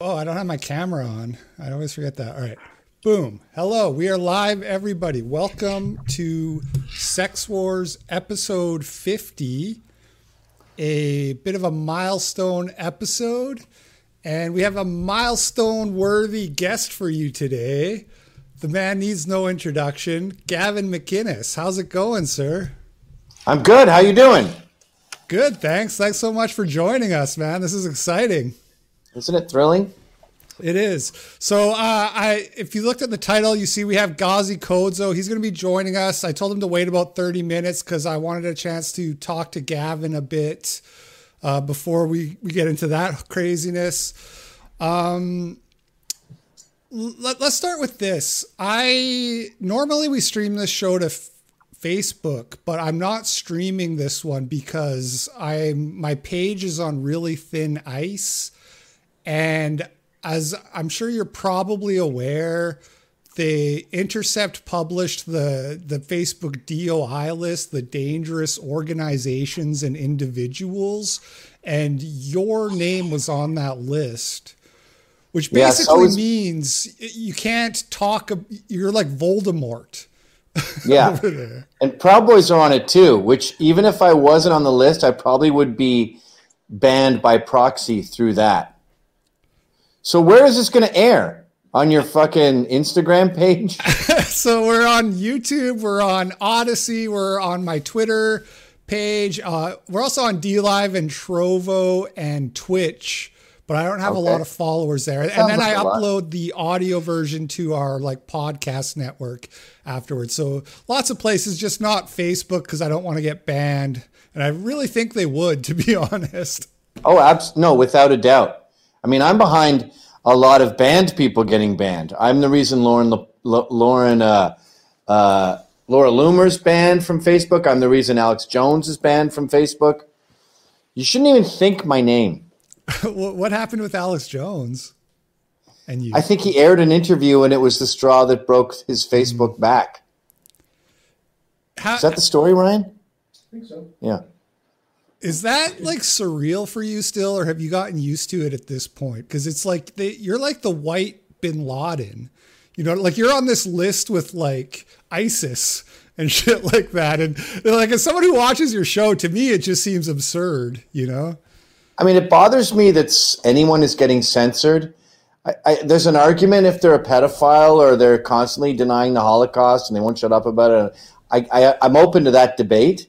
Oh, I don't have my camera on. I always forget that. All right. Boom. Hello. We are live, everybody. Welcome to Sex Wars episode 50, a bit of a milestone episode. And we have a milestone worthy guest for you today. The man needs no introduction. Gavin McInnes. How's it going, sir? I'm good. How you doing? Good, thanks. Thanks so much for joining us, man. This is exciting. Isn't it thrilling? It is. So, uh, I if you looked at the title, you see we have Gazi Kodzo. He's going to be joining us. I told him to wait about thirty minutes because I wanted a chance to talk to Gavin a bit uh, before we we get into that craziness. Um, let, us start with this. I normally we stream this show to f- Facebook, but I'm not streaming this one because I my page is on really thin ice and as I'm sure you're probably aware, the Intercept published the the Facebook DOI list, the dangerous organizations and individuals, and your name was on that list. Which basically yeah, so means you can't talk. You're like Voldemort. Yeah, and Proud Boys are on it too. Which even if I wasn't on the list, I probably would be banned by proxy through that. So where is this going to air? On your fucking Instagram page? so we're on YouTube, we're on Odysee, we're on my Twitter page. Uh, we're also on DLive and Trovo and Twitch, but I don't have okay. a lot of followers there. and then like I upload the audio version to our like podcast network afterwards. So lots of places, just not Facebook because I don't want to get banned. And I really think they would, to be honest. Oh, abs- no, without a doubt. I mean, I'm behind a lot of banned people getting banned. I'm the reason Lauren Lauren uh, uh, Laura Loomer's banned from Facebook. I'm the reason Alex Jones is banned from Facebook. You shouldn't even think my name. what happened with Alex Jones? And you? I think he aired an interview, and it was the straw that broke his Facebook mm. back. How, is that the story, Ryan? I think so. Yeah. Is that like surreal for you still, or have you gotten used to it at this point? Because it's like they, you're like the white Bin Laden, you know, like you're on this list with like ISIS and shit like that. And they're like as someone who watches your show, to me, it just seems absurd, you know. I mean, it bothers me that anyone is getting censored. I, I, there's an argument if they're a pedophile or they're constantly denying the Holocaust and they won't shut up about it. I, I, I'm open to that debate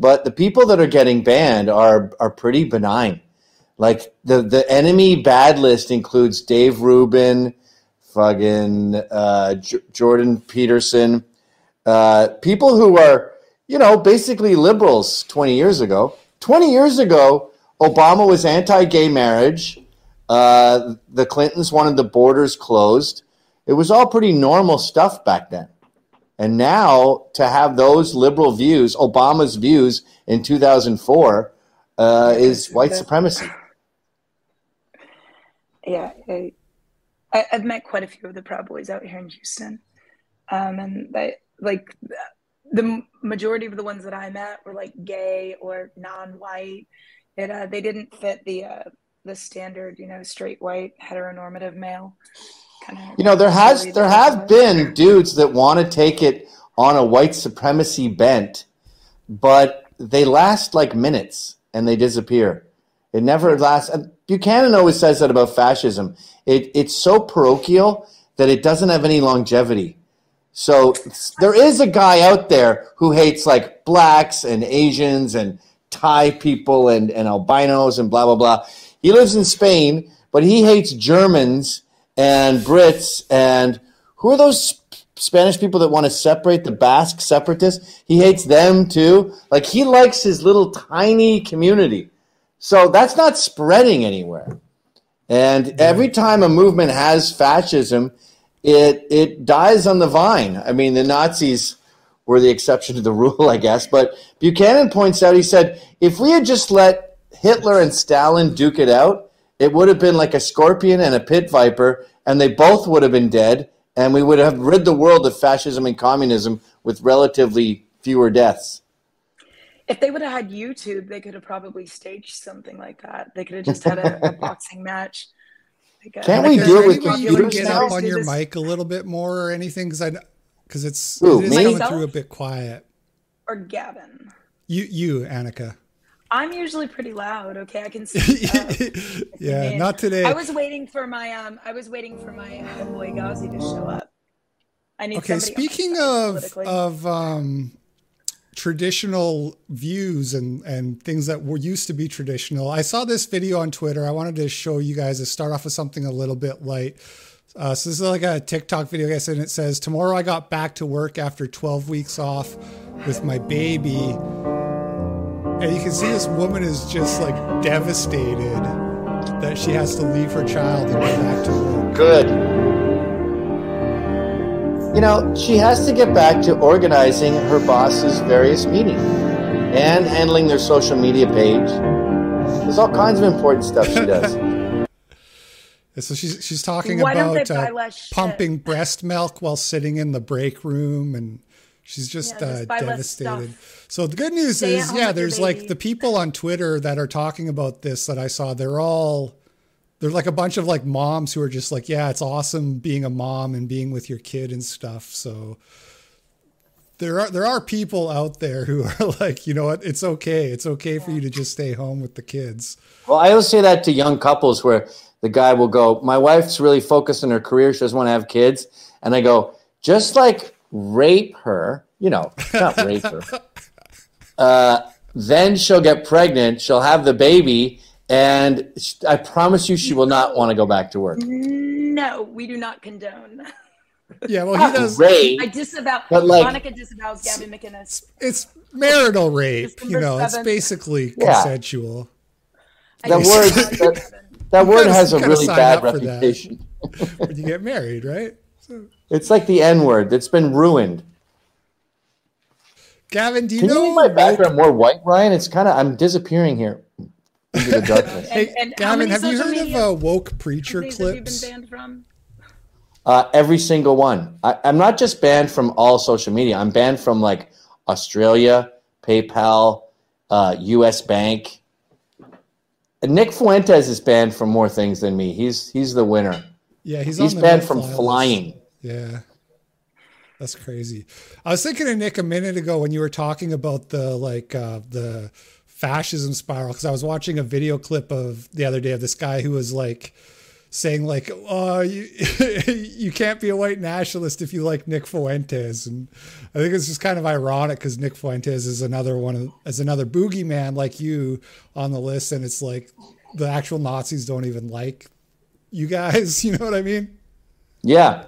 but the people that are getting banned are are pretty benign. Like the the enemy bad list includes Dave Rubin, fucking uh, J- Jordan Peterson, uh, people who are you know basically liberals twenty years ago. Twenty years ago, Obama was anti-gay marriage. Uh, the Clintons wanted the borders closed. It was all pretty normal stuff back then. And now to have those liberal views, Obama's views in 2004, uh, is white supremacy. Yeah, I, have met quite a few of the Proud Boys out here in Houston, um, and they like the majority of the ones that I met were like gay or non-white. It uh, they didn't fit the uh, the standard, you know, straight white heteronormative male you know there has there have been dudes that want to take it on a white supremacy bent but they last like minutes and they disappear. It never lasts buchanan always says that about fascism. It, it's so parochial that it doesn't have any longevity. So there is a guy out there who hates like blacks and asians and thai people and, and albinos and blah blah blah. He lives in spain but he hates germans and Brits and who are those Spanish people that want to separate the Basque separatists? He hates them too. Like he likes his little tiny community. So that's not spreading anywhere. And every time a movement has fascism, it it dies on the vine. I mean, the Nazis were the exception to the rule, I guess. But Buchanan points out, he said, if we had just let Hitler and Stalin duke it out, it would have been like a scorpion and a pit viper, and they both would have been dead, and we would have rid the world of fascism and communism with relatively fewer deaths. If they would have had YouTube, they could have probably staged something like that. They could have just had a, a boxing match. Like a- Can't we Is deal with you computers get now? up on your mic a little bit more or anything? Because I because it's Who, it is me? coming through a bit quiet. or Gavin. You you Annika. I'm usually pretty loud. Okay, I can see. Uh, yeah, not today. I was waiting for my um. I was waiting for my homeboy Gazi to show up. I need. Okay, somebody on my speaking of of um, traditional views and and things that were used to be traditional, I saw this video on Twitter. I wanted to show you guys to start off with something a little bit light. Uh, so this is like a TikTok video, I guess, and it says, "Tomorrow I got back to work after 12 weeks off with my baby." And you can see this woman is just like devastated that she has to leave her child and go back to work. Good. You know, she has to get back to organizing her boss's various meetings and handling their social media page. There's all kinds of important stuff she does. And so she's she's talking Why about uh, pumping breast milk while sitting in the break room, and she's just, Yeah, uh, devastated. So the good news Stay is, yeah, there's like the people on Twitter that are talking about this that I saw. They're all they're like a bunch of like moms who are just like, yeah, it's awesome being a mom and being with your kid and stuff. So there are there are people out there who are like, you know what, it's okay. It's okay for you to just stay home with the kids. Well, I always say that to young couples where the guy will go, My wife's really focused on her career. She doesn't want to have kids. And I go, Just like rape her, you know, not rape her. Uh, then she'll get pregnant, she'll have the baby, and sh- I promise you she will not want to go back to work. no, we do not condone. Yeah, well, he Not does. rape. I disavow. But, like- Monica disavows Gavin McInnes. It's marital rape. You December know, it's basically Yeah. consensual. I That word- that, that word has a really bad up for that. reputation. when you get married, right? So, It's like the N word It's been ruined. Gavin, do you Can you know make my woke- background more white, Ryan? It's kind of, I'm disappearing here into the darkness. Hey, And- and Gavin, have you heard media of uh, woke preacher Companies have you clips? been banned from? Uh, every single one. I, I'm not just banned from all social media. I'm banned from like Australia, PayPal, uh, U.S. Bank. And Nick Fuentes is banned from more things than me. He's he's the winner. Yeah, he's He's on banned from flying. Yeah. That's crazy. I was thinking of Nick a minute ago when you were talking about the like uh, the fascism spiral because I was watching a video clip of the other day of this guy who was like saying like, "Oh, you you can't be a white nationalist if you like Nick Fuentes," and I think it's just kind of ironic because Nick Fuentes is another one of another boogeyman like you on the list, and it's like the actual Nazis don't even like you guys. You know what I mean? Yeah.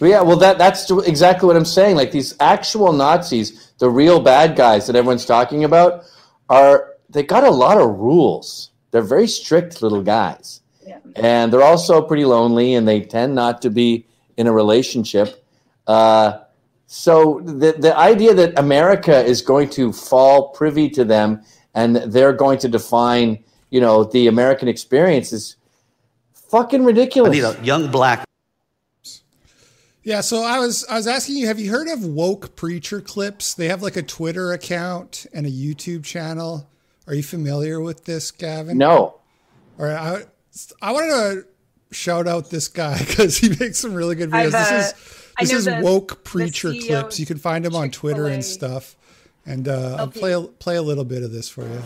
Well, yeah, well, that that's exactly what I'm saying. Like these actual Nazis, the real bad guys that everyone's talking about, are they got a lot of rules. They're very strict little guys, Yeah. and they're also pretty lonely, and they tend not to be in a relationship. Uh, so the the idea that America is going to fall privy to them and they're going to define, you know, the American experience is fucking I ridiculous. need a young black Yeah, so I was I was asking you, have you heard of woke preacher clips? They have like a Twitter account and a YouTube channel. Are you familiar with this, Gavin? no. All right, I I wanted to shout out this guy because he makes some really good videos. Uh, this is this is the- woke preacher clips. You can find him on Twitter and stuff. And uh, I'll play a, play a little bit of this for you.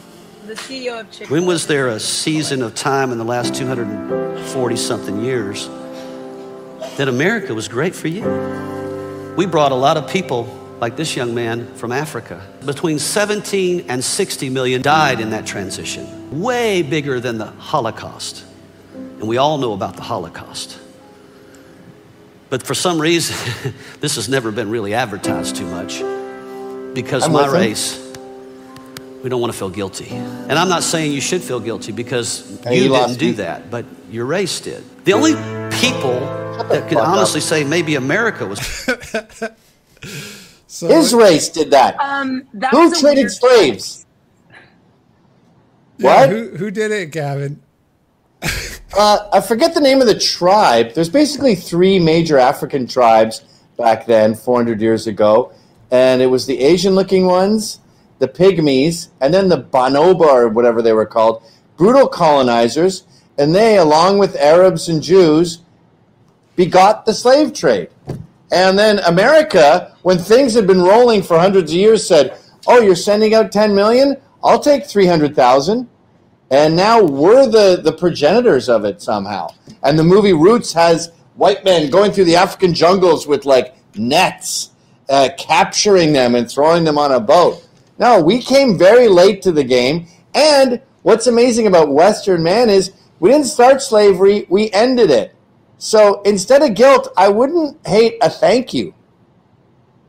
The CEO of Chick. When was there a season of time in the last 240 something years that America was great for you? We brought a lot of people like this young man from Africa. Between 17 and 60 million died in that transition, way bigger than the Holocaust. And we all know about the Holocaust. But for some reason, this has never been really advertised too much because I'm my race we don't want to feel guilty. And I'm not saying you should feel guilty because Hey, you you didn't do me. that, but your race did. The only people that could fuck up. honestly say maybe America was So His race did that. Um, that Who was traded slaves? yeah, what? who who did it, Gavin? Uh, I forget the name of the tribe. There's basically three major African tribes back then, 400 years ago, and it was the Asian-looking ones, the Pygmies, and then the Bonobo or whatever they were called. Brutal colonizers, and they, along with Arabs and Jews, begot the slave trade. And then America, when things had been rolling for hundreds of years, said, "Oh, you're sending out 10 million? I'll take 300,000." And now we're the, the progenitors of it somehow. And the movie Roots has white men going through the African jungles with like nets, uh, capturing them and throwing them on a boat. No, we came very late to the game. And what's amazing about Western man is we didn't start slavery, we ended it. So instead of guilt, I wouldn't hate a thank you.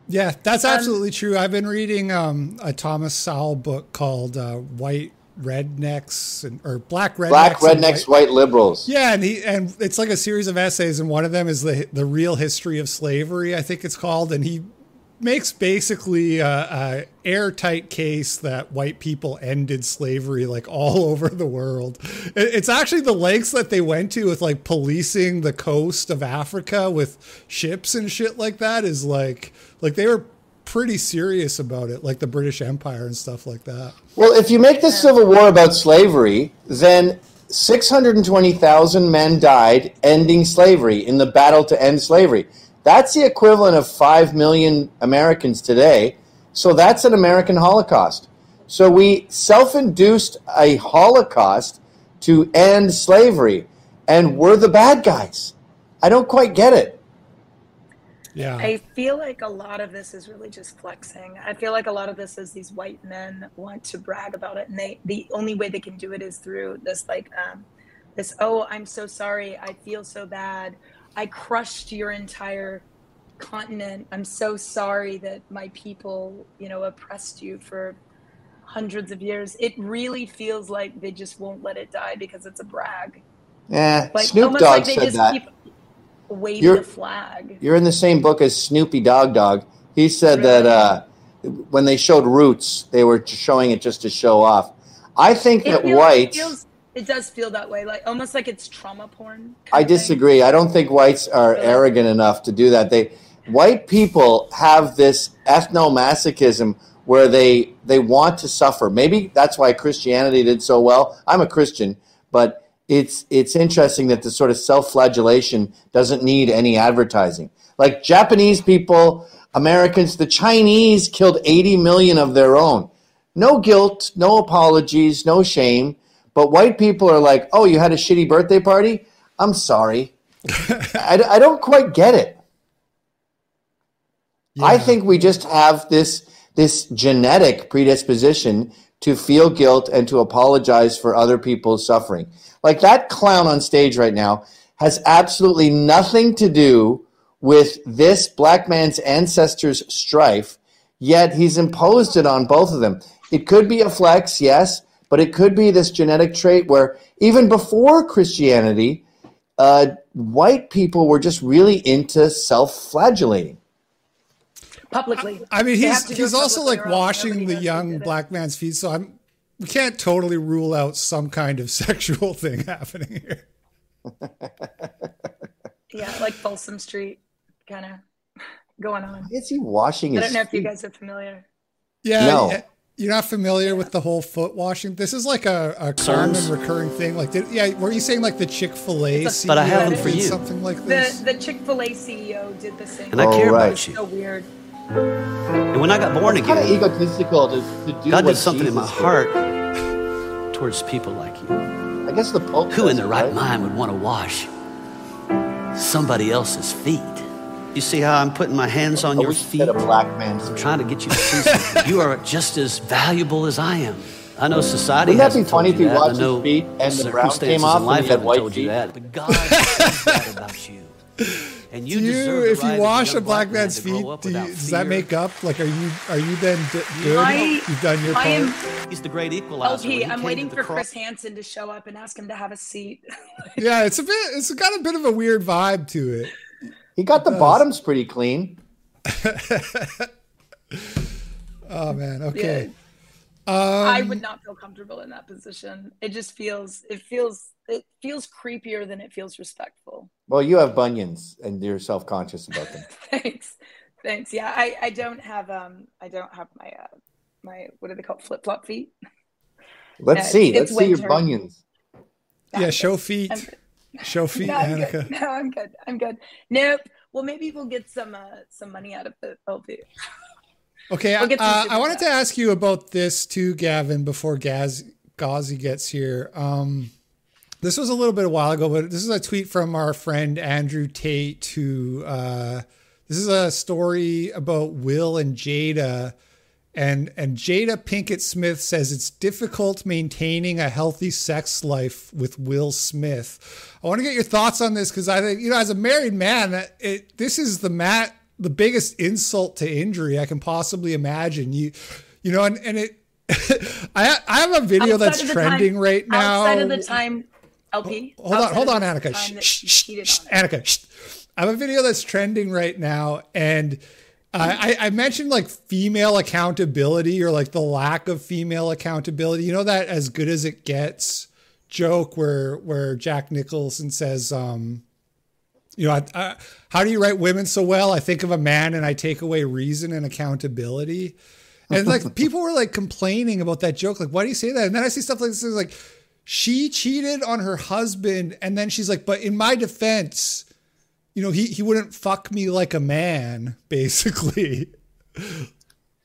Yeah, that's absolutely um, true. I've been reading um, a Thomas Sowell book called uh, White rednecks and or black rednecks black rednecks white, white, liberals yeah and he and it's like a series of essays and one of them is the the real history of slavery i think it's called and he makes basically a, a airtight case that white people ended slavery like all over the world it's actually the lengths that they went to with like policing the coast of africa with ships and shit like that is like like they were pretty serious about it, like the British Empire and stuff like that. Well, if you make the Civil War about slavery, then 620,000 men died ending slavery in the battle to end slavery. That's the equivalent of 5 million Americans today. So that's an American Holocaust. So we self induced a Holocaust to end slavery, and we're the bad guys. I don't quite get it. Yeah. I feel like a lot of this is really just flexing. I feel like a lot of this is these white men want to brag about it and they the only way they can do it is through this like um this oh I'm so sorry, I feel so bad. I crushed your entire continent. I'm so sorry that my people, you know, oppressed you for hundreds of years. It really feels like they just won't let it die because it's a brag. Yeah, like, Snoop Dogg like said that. Keep, waving you're, a flag. You're in the same book as Snoop Doggy Dogg. He said really? that uh, when they showed Roots, they were showing it just to show off. I think it that feels, whites. Feels, it, does feel that way, like almost like it's trauma porn. I disagree. I don't think whites are really? arrogant enough to do that. They white people have this ethnomasochism where they they want to suffer. Maybe that's why Christianity did so well. I'm a Christian, but it's it's interesting that the sort of self-flagellation doesn't need any advertising. Like Japanese people, Americans, the Chinese killed 80 million of their own. No guilt, no apologies, no shame. But white people are like, oh, you had a shitty birthday party? I'm sorry. I, I don't quite get it. Yeah. I think we just have this this genetic predisposition to feel guilt and to apologize for other people's suffering. Like that clown on stage right now has absolutely nothing to do with this black man's ancestors' strife, yet he's imposed it on both of them. It could be a flex, yes, but it could be this genetic trait where even before Christianity, uh, white people were just really into self flagellating publicly. I mean, he's he's also like washing the young black man's feet, so I'm we can't totally rule out some kind of sexual thing happening here. yeah, like Folsom Street kind of going on. Is he washing? I don't know if you guys are familiar. Yeah, no. You're not familiar with the whole foot washing. This is like a, a common recurring thing. Like, did, yeah, were you saying like the Chick Fil A CEO? But I have them for you. Something like this. The the Chick Fil A CEO did the same. And I care right. about you. So weird. And when I got born it's again, kind of egotistical to, to do God did something Jesus in my heart towards people like you. I guess the Pope. Who in their right, right mind would want to wash somebody else's feet? You see how I'm putting my hands on I your feet? A black man's I'm trying to get you to see something. you are just as valuable as I am. I know society. Wouldn't that be funny if you watched his feet and the brown came off and he had white feet? That, but God knows that about you. And you, do you if you wash a black man's feet, do you, does that make up? Like, are you are you then good? I, You've done your part. Am, He's the great equalizer. LP, I'm waiting for cross- Chris Hansen to show up and ask him to have a seat. yeah, it's a bit. It's got a bit of a weird vibe to it. He got the bottoms pretty clean. oh man. Okay. Yeah. Um, I would not feel comfortable in that position. It just feels. It feels it feels creepier than it feels respectful. Well, you have bunions and you're self conscious about them. thanks, thanks. Yeah, I, I don't have um I don't have my uh my what are they called flip flop feet. Let's see. Let's see your bunions. yeah, show feet. Show feet, no, I'm Annika. Good. No, I'm good. I'm good. Nope. Well, maybe we'll get some uh, some money out of the LP. Okay, We'll uh, I wanted to ask you about this too, Gavin, before Gaz Gazi gets here. Um, this was a little bit a while ago, but this is a tweet from our friend Andrew Tate. Who uh, this is a story about Will and Jada, and and Jada Pinkett Smith says it's difficult maintaining a healthy sex life with Will Smith. I want to get your thoughts on this because I think you know, as a married man, it, this is the mat the biggest insult to injury I can possibly imagine. You, you know, and and it. I I have a video Outside that's trending time- right now. Outside of the time, LP. Hold on, hold on, Annika. Shh, shh, shh. Annika. I have a video that's trending right now, and I, I mentioned like female accountability or like the lack of female accountability. You know that as good as it gets joke where where Jack Nicholson says, um, you know, I, I, how do you write women so well? I think of a man and I take away reason and accountability. And like people were like complaining about that joke. Like, why do you say that? And then I see stuff like this like, she cheated on her husband. And then she's like, but in my defense, you know, he, he wouldn't fuck me like a man, basically.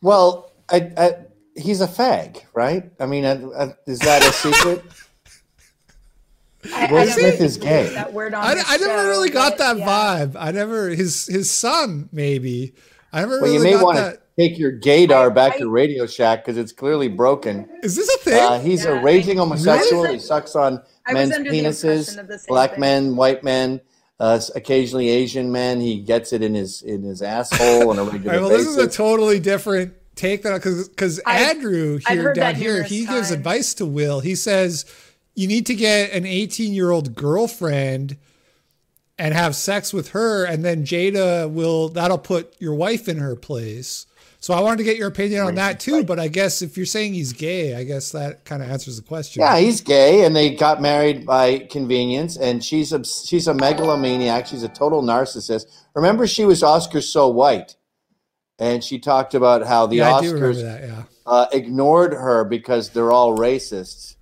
Well, I, I, he's a fag, right? I mean, I, I, is that a secret? I, Will I don't Smith is if you use gay. That word on I, this I never really got that yeah. vibe. I never, his, his son, maybe. I never Well, really you may want to take your gaydar back I- to Radio Shack because it's clearly broken. Is this a thing? Uh, he's Yeah, a raging I- homosexual. Really? He sucks on I men's penises, impression of the same black thing. men, white men, uh, occasionally Asian men. He gets it in his in his asshole on a regular right, well, this is a totally different take that because because Andrew here down here numerous he gives advice to Will. He says you need to get an 18 year old girlfriend and have sex with her, and then Jada will that'll put your wife in her place. So I wanted to get your opinion on that too. But I guess if you're saying he's gay, I guess that kind of answers the question. Yeah, he's gay, and they got married by convenience. And she's a she's a megalomaniac. She's a total narcissist. Remember, she was Oscar so white, and she talked about how the yeah, I do remember Oscars that. Yeah. uh, ignored her because they're all racists.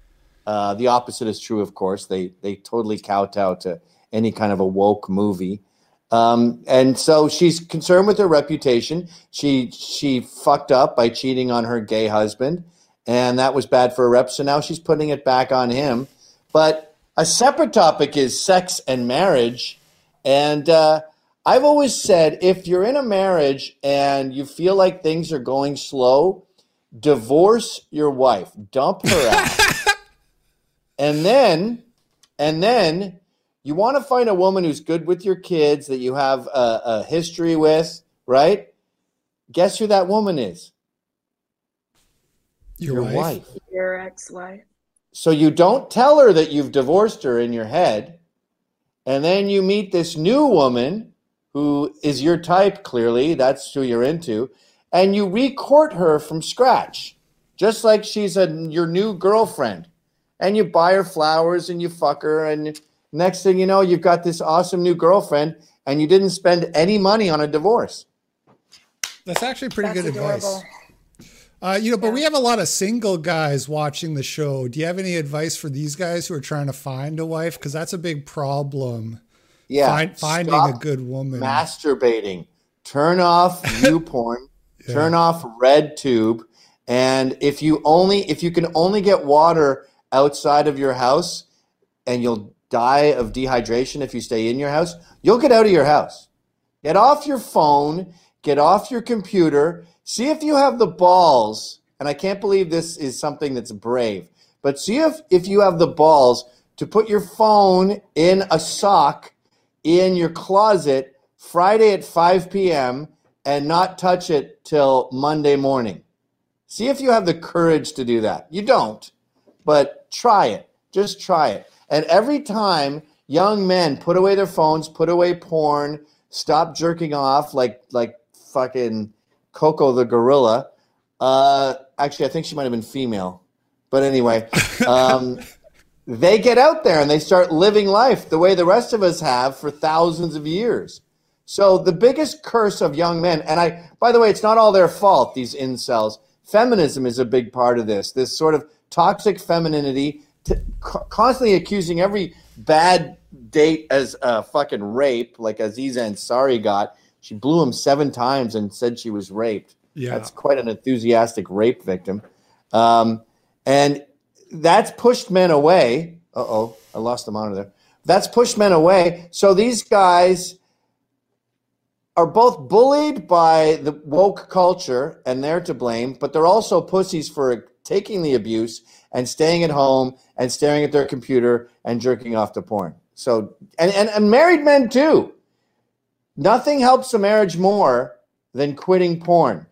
Uh, the opposite is true, of course. They they totally kowtow to any kind of a woke movie, um, and so she's concerned with her reputation. She she fucked up by cheating on her gay husband, and that was bad for her rep. So now she's putting it back on him. But a separate topic is sex and marriage, and uh, I've always said if you're in a marriage and you feel like things are going slow, divorce your wife, dump her out, and then, and then you want to find a woman who's good with your kids that you have a, a history with, right? Guess who that woman is? Your, wife. Your ex-wife. So you don't tell her that you've divorced her in your head, and then you meet this new woman who is your type, clearly, that's who you're into, and you recourt her from scratch, just like she's a, your new girlfriend. And you buy her flowers and you fuck her, and next thing you know, you've got this awesome new girlfriend, and you didn't spend any money on a divorce. That's actually pretty That's good advice. Uh, you know, but we have a lot of single guys watching the show. Do you have any advice for these guys who are trying to find a wife? Because that's a big problem. Yeah, Find, finding stop a good woman. masturbating. Turn off view porn. Turn off RedTube. And if you only if you can only get water outside of your house and you'll die of dehydration if you stay in your house, you'll get out of your house. Get off your phone, get off your computer, see if you have the balls, and I can't believe this is something that's brave, but see if if you have the balls to put your phone in a sock in your closet Friday at 5 p.m. and not touch it till Monday morning. See if you have the courage to do that. You don't, but try it. Just try it. And every time young men put away their phones, put away porn, stop jerking off like like fucking Koko the gorilla. Uh, actually, I think she might have been female, but anyway, um, they get out there and they start living life the way the rest of us have for thousands of years. So the biggest curse of young men, and I, by the way, it's not all their fault. These incels, feminism is a big part of this. This sort of toxic femininity t- constantly accusing every bad date as a fucking rape, like Aziz Ansari got. She blew him seven times and said she was raped. Yeah. That's quite an enthusiastic rape victim. Um, and that's pushed men away. Uh oh, I lost the monitor there. That's pushed men away. So these guys are both bullied by the woke culture and they're to blame, but they're also pussies for taking the abuse and staying at home and staring at their computer and jerking off to porn. So, and, and, and married men too. Nothing helps a marriage more than quitting porn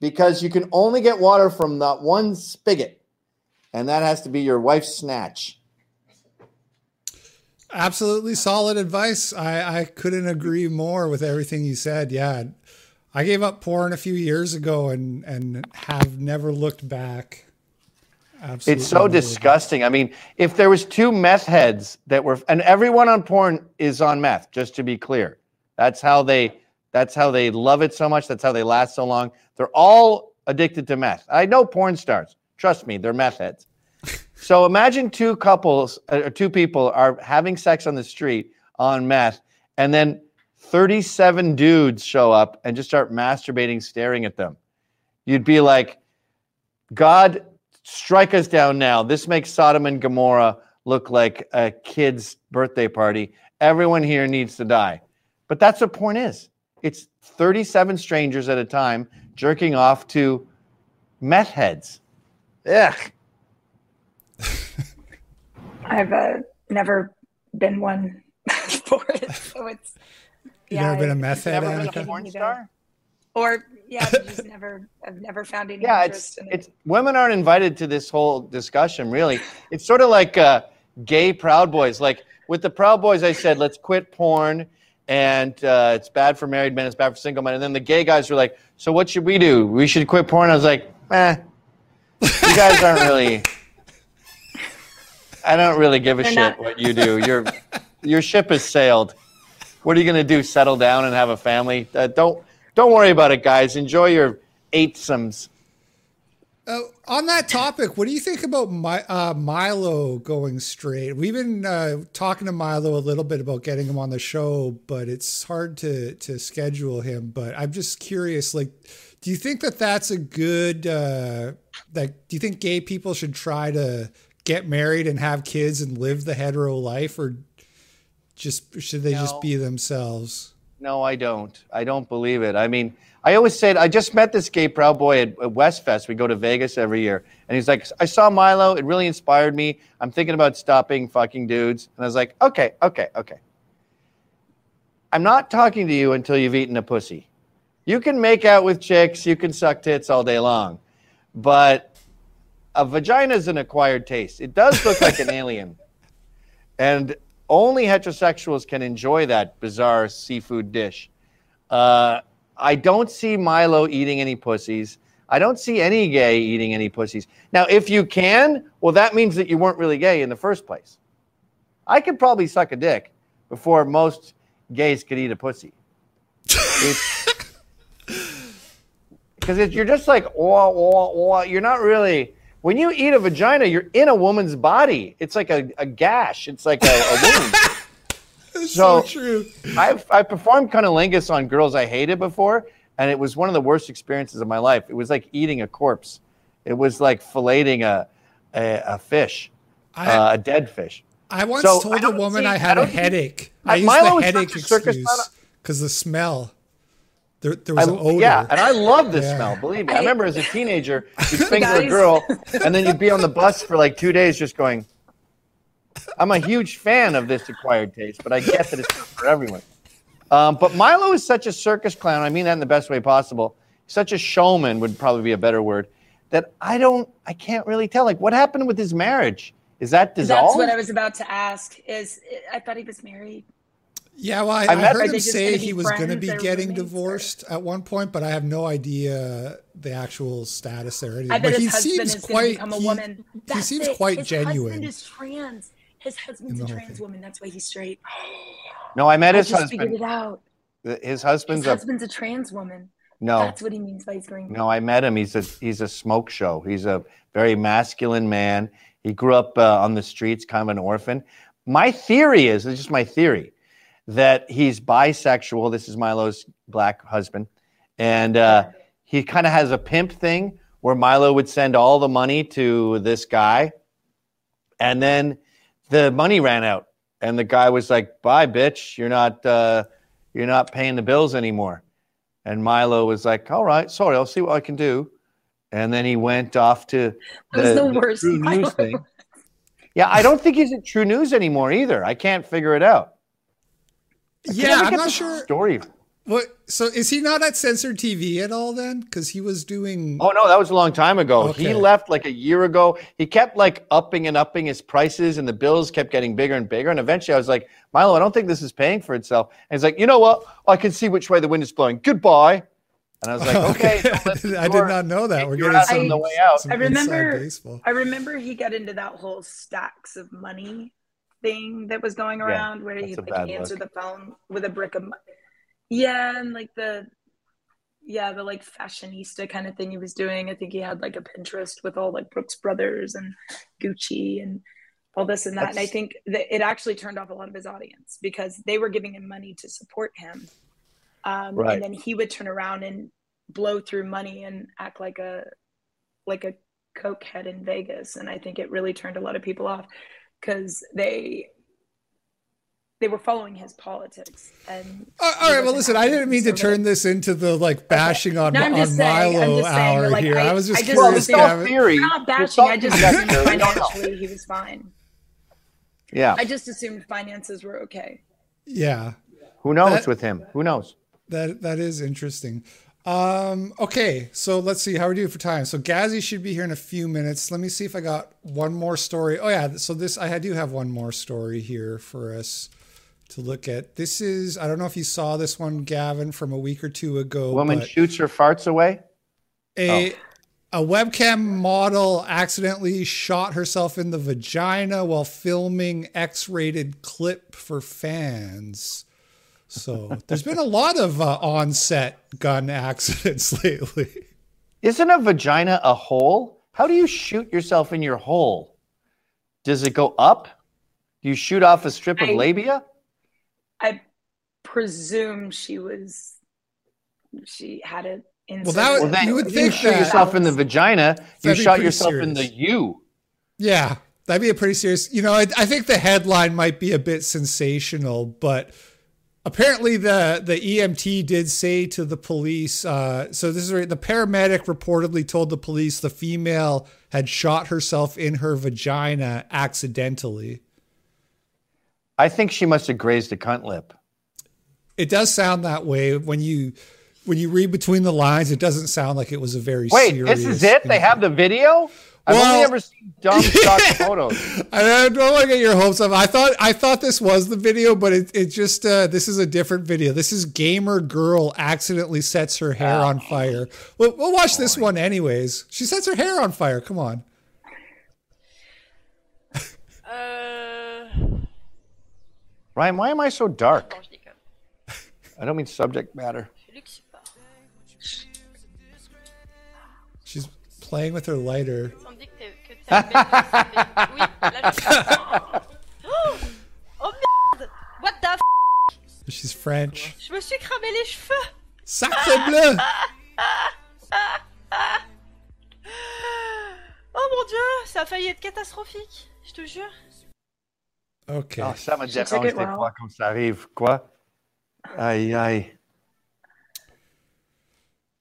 because you can only get water from that one spigot, and that has to be your wife's snatch. Absolutely solid advice. I, I couldn't agree more with everything you said. Yeah. I gave up porn a few years ago and, and have never looked back. Absolutely it's so disgusting. I mean, if there was two meth heads that were and everyone on porn is on meth, just to be clear. That's how they that's how they love it so much. That's how they last so long. They're all addicted to meth. I know porn stars. Trust me, they're meth heads. So imagine two couples uh, or two people are having sex on the street on meth, and then 37 dudes show up and just start masturbating, staring at them. You'd be like, God, strike us down now. This makes Sodom and Gomorrah look like a kid's birthday party. Everyone here needs to die. But that's what porn is. It's 37 strangers at a time jerking off to meth heads. Ugh. I've uh, never been one for it, so it's. You yeah, never been a meth head, never been a porn star? Or yeah, just never. I've never found any. Yeah, it's it. it's women aren't invited to this whole discussion. Really, it's sort of like uh, gay Proud Boys. Like with the Proud Boys, I said let's quit porn, and uh, it's bad for married men, it's bad for single men. And then the gay guys were like, so what should we do? We should quit porn. I was like, eh, you guys aren't really. I don't really give a They're shit not. what you do. Your your ship has sailed. What are you going to do? Settle down and have a family? Uh, don't don't worry about it, guys. Enjoy your eightsomes. Uh, on that topic, what do you think about My, uh, Milo going straight? We've been uh, talking to Milo a little bit about getting him on the show, but it's hard to to schedule him. But I'm just curious, like, do you think that that's a good? Uh, like, do you think gay people should try to get married and have kids and live the hetero life, or just should they no. just be themselves? No, I don't. I don't believe it. I mean, I always said I just met this gay proud boy at, at Westfest. We go to Vegas every year, and he's like, "I saw Milo. It really inspired me. I'm thinking about stopping fucking dudes." And I was like, "Okay, okay, okay." I'm not talking to you until you've eaten a pussy. You can make out with chicks, you can suck tits all day long, but a vagina is an acquired taste. It does look like an alien, and only heterosexuals can enjoy that bizarre seafood dish. Uh, I don't see Milo eating any pussies. I don't see any gay eating any pussies. Now, if you can, well, that means that you weren't really gay in the first place. I could probably suck a dick before most gays could eat a pussy. Because you're just like, oh, you're not really when you eat a vagina, you're in a woman's body. It's like a, a gash. It's like a, a wound. so, so, true. I've I performed cunnilingus on girls I hated before, and it was one of the worst experiences of my life. It was like eating a corpse. It was like filleting a a, a fish, I, uh, a dead fish. I once so told I a woman see, I had I a headache. I, I used the headache excuse because the smell. There, there was I, an odor. Yeah, and I love this yeah. smell. Believe me. I remember as a teenager, you'd finger a girl, and then you'd be on the bus for like two days just going, I'm a huge fan of this acquired taste, but I get that it's not for everyone. Um, but Milo is such a circus clown. I mean that in the best way possible. Such a showman would probably be a better word. That I don't, I can't really tell. Like, what happened with his marriage? Is that dissolved? That's what I was about to ask. Is I thought he was married. Yeah, well, I, I, I heard him say he was going to be getting divorced or? at one point, but I have no idea the actual status there. I bet but his he husband seems is quite. Become a he, woman. he seems it. quite his genuine. Husband is trans. His husband's a trans thing. woman. That's why he's straight. No, I met his I husband. Figured it out. His husband's his husband's a, a trans woman. No, That's what he means by he's green. no, I met him. He's a he's a smoke show. He's a very masculine man. He grew up uh, on the streets, kind of an orphan. My theory is, it's just my theory, that he's bisexual. This is Milo's black husband, and uh, he kind of has a pimp thing where Milo would send all the money to this guy, and then the money ran out, and the guy was like, "Bye, bitch. You're not uh, you're not paying the bills anymore." And Milo was like, "All right, sorry, I'll see what I can do." And then he went off to That was the worst True Milo. News thing. Yeah, I don't think he's at TruNews anymore either. I can't figure it out. I Yeah, I'm not sure. Story. What? So is he not at Censored TV at all then? Because he was doing. Oh no, that was a long time ago. He left like a year ago. He kept like upping and upping his prices, and the bills kept getting bigger and bigger. And eventually, I was like, Milo, I don't think this is paying for itself. And he's like, you know what? I can see which way the wind is blowing. Goodbye. And I was like, okay. so let's I did not know that. We're getting some, on the way out. some I remember- baseball. I remember he got into that whole stacks of money thing that was going around where he that's like bad answered look. the phone with a brick of money. Yeah, and like the yeah, the like fashionista kind of thing he was doing. I think he had like a Pinterest with all like Brooks Brothers and Gucci and all this and that. and I think that it actually turned off a lot of his audience because they were giving him money to support him. Um, Right. and then he would turn around and blow through money and act like a like a coke head in Vegas, and I think it really turned a lot of people off because they they were following his politics. And Uh, all right. Well, listen. I didn't mean to turn this into the like bashing on, No, I'm on just saying- I'm Milo just saying hour like, here. I, I- was just I just Well, curious. it's assumed- all theory. I'm not bashing. all I just assumed We don't know. financially he was fine. Yeah. I just assumed finances were okay. Yeah. Who knows That- with him? Who knows? That that is interesting. Um, okay, so let's see how we do for time. So Gazi should be here in a few minutes. Let me see if I got one more story. Oh yeah, so this I do have one more story here for us to look at. This is I don't know if you saw this one, Gavin, from a week or two ago. Woman shoots her farts away. a a webcam model accidentally shot herself in the vagina while filming X-rated clip for fans. So there's been a lot of uh, on-set gun accidents lately. Isn't a vagina a hole? How do you shoot yourself in your hole? Does it go up? Do you shoot off a strip of labia? I presume she was she had it in. Well, that would- Well, then You you, would think shoot that- yourself in the vagina. You That'd be shot pretty yourself in the serious. U. Yeah, that'd be a pretty serious. You know, I, I think the headline might be a bit sensational, but apparently the the EMT did say to the police. Uh, so this is right, the paramedic reportedly told the police the female had shot herself in her vagina accidentally. I think she must have grazed a cunt lip. It does sound that way when you when you read between the lines. It doesn't sound like it was a very Wait, serious. this is it? They have the video? I've Well- only ever seen dumb stock photos. I don't want to get your hopes up. I thought I thought this was the video, but it, it just uh, this is a different video. This is gamer girl accidentally sets her hair Ah. on fire. We'll, we'll watch this one anyways. She sets her hair on fire. Come on. Euh... Ryan, why am I so dark? Non, je déconne. I don't mean subject matter. Je luxe pas. She's playing with her lighter. Oui, là je Oh, oh merde What the f She's French. Je me suis cramé les cheveux Sacre bleu. Oh mon dieu Ça a failli être catastrophique, je te jure. Okay. Ah, ça me dérange des fois quand ça arrive. Quoi? Aïe, aïe.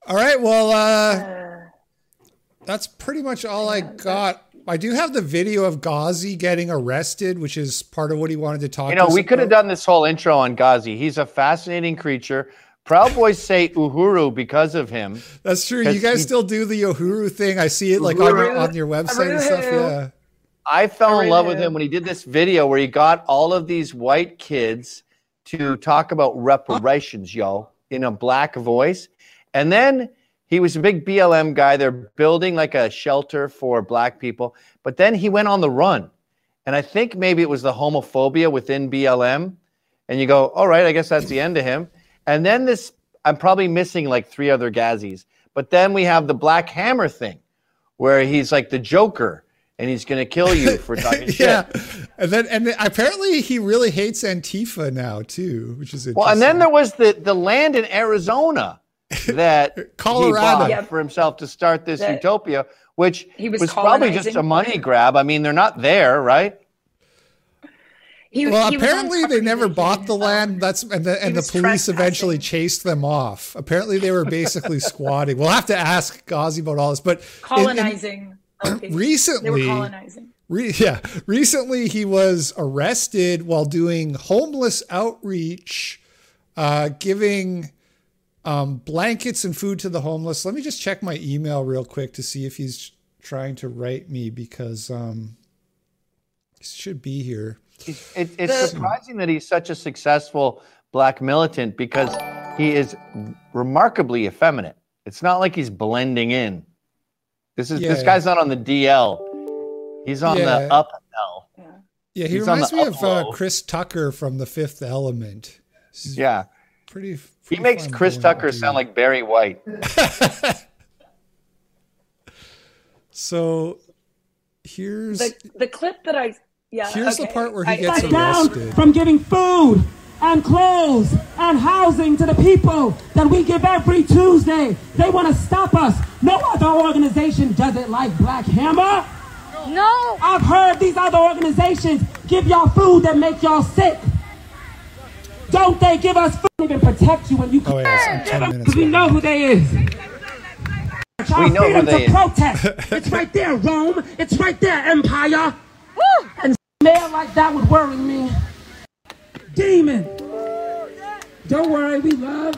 All right. Well, uh, Uh, that's pretty much all I got. I do have the video of Gazi getting arrested, which is part of what he wanted to talk. About. You know, to we could have done this whole intro on Gazi. He's a fascinating creature. Proud Boys say Uhuru because of him. That's true. You guys he- still do the Uhuru thing. I see it like on your, on your website and stuff. Yeah. I fell in love with him when he did this video where he got all of these white kids to talk about reparations, yo, in a black voice. And then he was a big BLM guy. They're building like a shelter for black people. But then he went on the run. And I think maybe it was the homophobia within BLM. And you go, all right, I guess that's the end of him. And then this I'm probably missing like three other Gazis. But then we have the Black Hammer thing, where he's like the Joker and he's going to kill you for talking shit. yeah, and then and apparently he really hates Antifa now too, which is Well, and then there was the the land in Arizona that Colorado. he bought Yep. for himself to start this That- utopia, which He was was probably just a money grab. I mean, they're not there, right? He, Well, he apparently they never bought the land. That's and the and the police eventually chased them off. Apparently they were basically squatting. We'll have to ask Gazi about all this, but in- in- colonizing. okay. recently- they were colonizing. Re- yeah, recently he was arrested while doing homeless outreach, uh, giving um, blankets and food to the homeless. Let me just check my email real quick to see if he's trying to write me because um, he should be here. He's- It, it's surprising that he's such a successful black militant because he is remarkably effeminate. It's not like he's blending in. This is this Yeah. guy's not on the DL. He's on Yeah. the up L. Yeah, he He's reminds me of uh. Chris Tucker from The Fifth Element. He's Yeah. pretty. He makes Chris Tucker sound like Barry White. So here's The the clip that I yeah. here's the part where he I- gets I- arrested. down from giving food and clothes and housing to the people that we give every Tuesday. They want to stop us. No other organization does it like Black Hammer. No! I've heard these other organizations give y'all food that make y'all sick. Don't they give us food even protect you when you Oh yeah, it's in ten minutes. because we know who they is. Our We know who they to is. protest. it's right there, Rome. It's right there, Empire. Woo! And mail like that would worry me. Demon. Don't worry, we love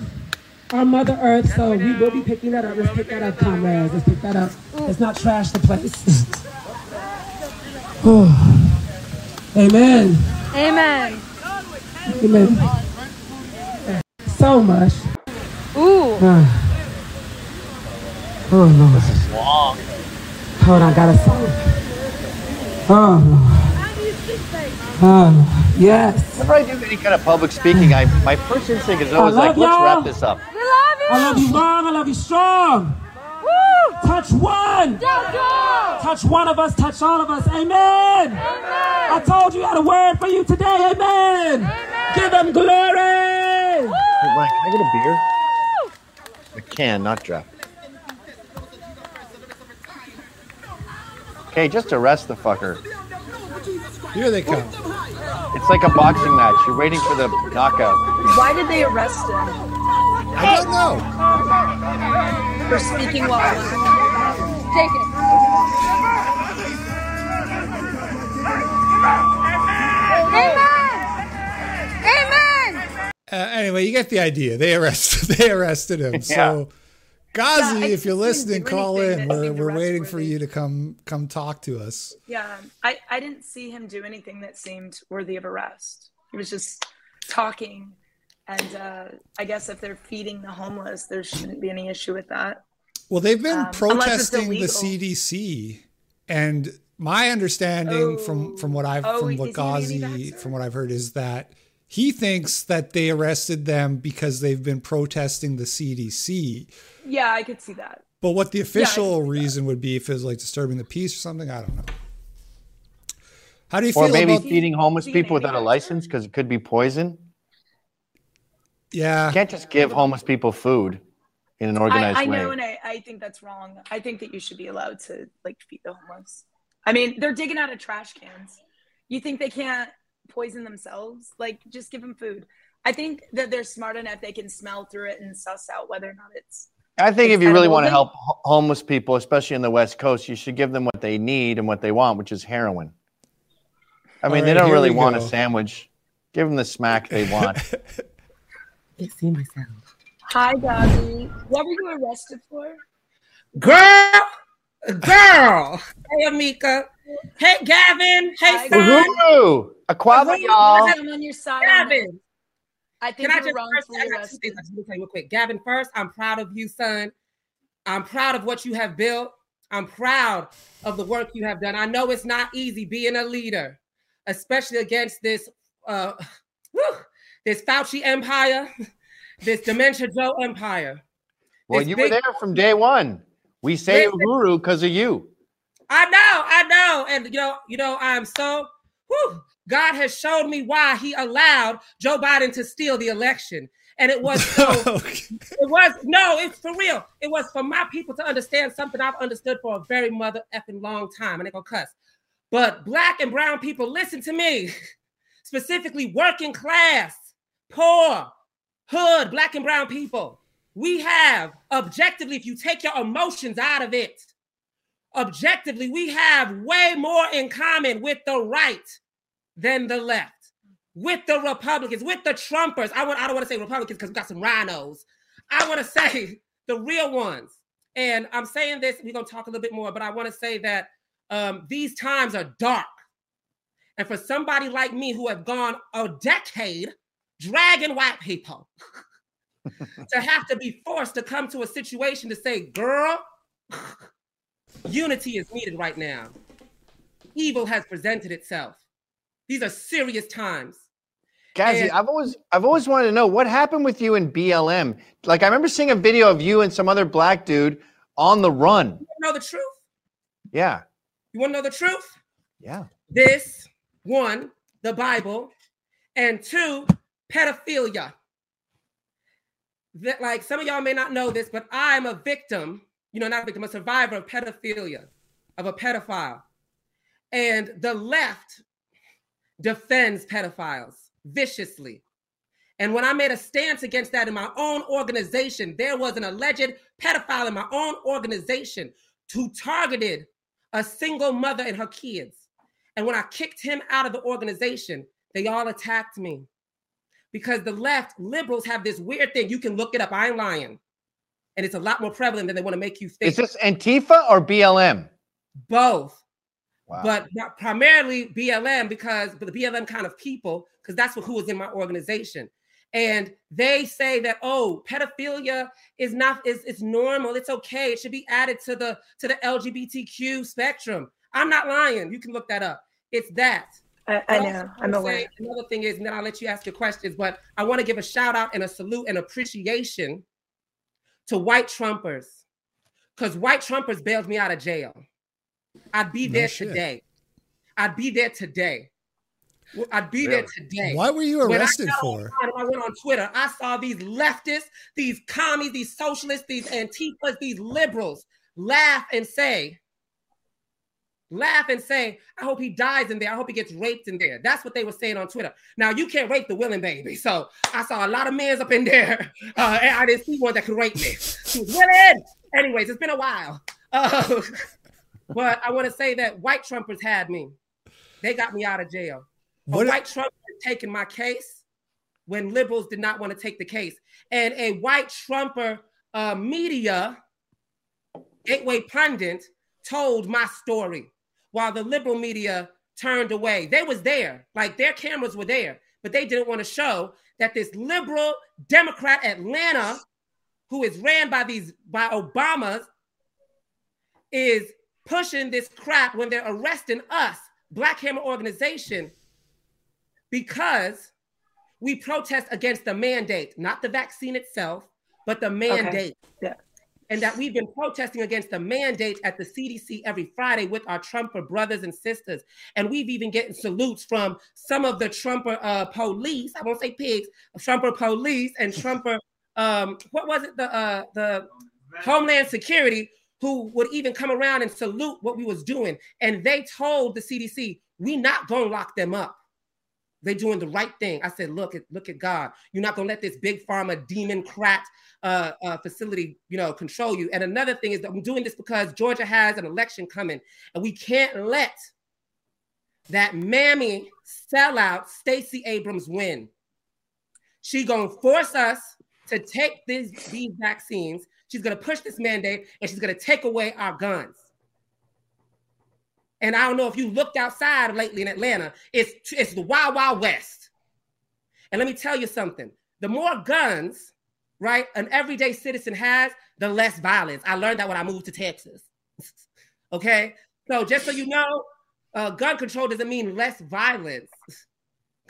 our Mother Earth, so we will be picking that up. Let's pick that up, comrades. Let's pick that up. Let's not trash the place. oh. Amen. Amen. Amen. Amen. So much. Ooh. Ah. Oh Lord. Long. Hold on, I gotta say. Oh Lord. Oh yes. Whenever I do any kind of public speaking, I my first instinct is always like, let's wrap this up. We love you! I love you long, I love you strong. Woo! Touch one. Go, go! Touch one of us, touch all of us. Amen. Amen. I told you I had a word for you today. Amen. Amen. Give them glory. Hey, Ryan, can I get a beer? A can, not drop. Okay, just arrest the fucker. Here they come. It's like a boxing match. You're waiting for the knockout. Why did they arrest him I don't know. For speaking while Take it. Amen! Amen! Uh, anyway, you get the idea. They arrested. They arrested him. So, Gazi, Yeah, if you're listening, call in. We're, we're waiting for you to come come talk to us. Yeah, I, I didn't see him do anything that seemed worthy of arrest. He was just talking. And uh, I guess if they're feeding the homeless, there shouldn't be any issue with that. Well, they've been Um, protesting the. CDC, and my understanding from from what I've Oh, from is what Gazi from what I've heard is that he thinks that they arrested them because they've been protesting the CDC. Yeah, I could see that. But what the official see that. reason would be if it was like disturbing the peace or something, I don't know. How do you feel Or maybe about? feeding homeless being people without a license because it could be poison. Yeah, You can't just give homeless people food in an organized I, I way. know, and I, I think that's wrong. I think that you should be allowed to like feed the homeless. I mean, they're digging out of trash cans. You think they can't poison themselves? Like, just give them food. I think that they're smart enough; they can smell through it and suss out whether or not it's. I think It's if you really want to help homeless people, especially in the West Coast, you should give them what they need and what they want, which is heroin. I mean, All they don't really we want a sandwich. Give them the smack they want. see myself. Hi, Gabby. What were you arrested for? Girl, girl. Hey, Amika. Hey, Gavin. Hey, Hi, son. Woohoo! Aquava, y'all. I'm on your side. Gavin. I think Can I you're just wrong first, to I got two arrested. things I just tell you real quick. Gavin, first, I'm proud of you, son. I'm proud of what you have built. I'm proud of the work you have done. I know it's not easy being a leader, especially against this uh whew, this Fauci empire. this Dementia Joe empire. Well, This you were there from day one. We say Listen. Uhuru because of you. I know, I know, and you know, you know, I'm so. Whew, God has showed me why He allowed Joe Biden to steal the election, and it was so. It was no, it's for real. It was for my people to understand something I've understood for a very mother effing long time, and they gonna cuss. But black and brown people, listen to me, specifically working class, poor, hood, black and brown people. We have objectively, if you take your emotions out of it, objectively, we have way more in common with the right than the left, with the Republicans, with the Trumpers. I want I don't want to say Republicans because we got some RINOs. I want to say the real ones. And I'm saying this, we're gonna talk a little bit more, but I want to say that um, these times are dark. And for somebody like me who have gone a decade dragging white people to have to be forced to come to a situation to say, girl, unity is needed right now. Evil has presented itself. These are serious times. Gazi, And- I've always I've always wanted to know what happened with you in BLM. Like I remember seeing a video of you and some other black dude on the run. You know the truth? Yeah. You want to know the truth? Yeah. This one, the Bible, and two, pedophilia. That like some of y'all may not know this, but I'm a victim, you know, not a victim, a survivor of pedophilia, of a pedophile. And the left defends pedophiles viciously. And when I made a stance against that in my own organization, there was an alleged pedophile in my own organization who targeted a single mother and her kids. And when I kicked him out of the organization, they all attacked me. Because the left liberals have this weird thing. You can look it up. I ain't lying. And it's a lot more prevalent than they want to make you think. Is this Antifa or BLM? both? Wow. but not primarily BLM because but the BLM kind of people because that's what, who was in my organization. And they say that oh, pedophilia is not is it's normal. It's okay. It should be added to the to the LGBTQ spectrum. I'm not lying. You can look that up. It's that. I, I know. I'm wanna aware. Another thing is, and then I'll let you ask your questions, but I want to give a shout out and a salute and appreciation to white Trumpers because white Trumpers bailed me out of jail. I'd be No there shit. today. I'd be there today. I'd be there today. Why were you When I arrested for? online and I went on Twitter. I saw these leftists, these commies, these socialists, these antifas, these liberals laugh and say, laugh and say, I hope he dies in there. I hope he gets raped in there. That's what they were saying on Twitter. Now, you can't rape the willing baby. So I saw a lot of men's up in there. Uh, and I didn't see one that could rape me. She was willing. Anyways, it's been a while. Uh, but I want to say that white Trumpers had me. They got me out of jail. A What- white Trump had taken my case when liberals did not want to take the case. And a white Trumper uh, media, Gateway Pundit, told my story while the liberal media turned away. They was there, like their cameras were there, but they didn't want to show that this liberal Democrat Atlanta, who is ran by these by Obama's, is pushing this crap when they're arresting us, Black Hammer organization, because we protest against the mandate, not the vaccine itself, but the mandate. Yeah. And that we've been protesting against the mandate at the CDC every Friday with our Trumper brothers and sisters. And we've even getting salutes from some of the Trumper uh, police. I won't say pigs, Trumper police and Trumper, um, what was it? The uh, the Homeland Security, who would even come around and salute what we was doing. And they told the CDC, we not gonna lock them up. They doing the right thing. I said, look at look at God. You're not gonna let this big pharma democrat uh, uh, facility, you know, control you. And another thing is that I'm doing this because Georgia has an election coming, and we can't let that mammy sellout Stacey Abrams win. She gonna force us to take these these vaccines. She's gonna push this mandate, and she's gonna take away our guns. And I don't know if you looked outside lately in Atlanta. It's it's the wild wild west. And let me tell you something: the more guns, right, an everyday citizen has, the less violence. I learned that when I moved to Texas. okay, so just so you know, uh, gun control doesn't mean less violence.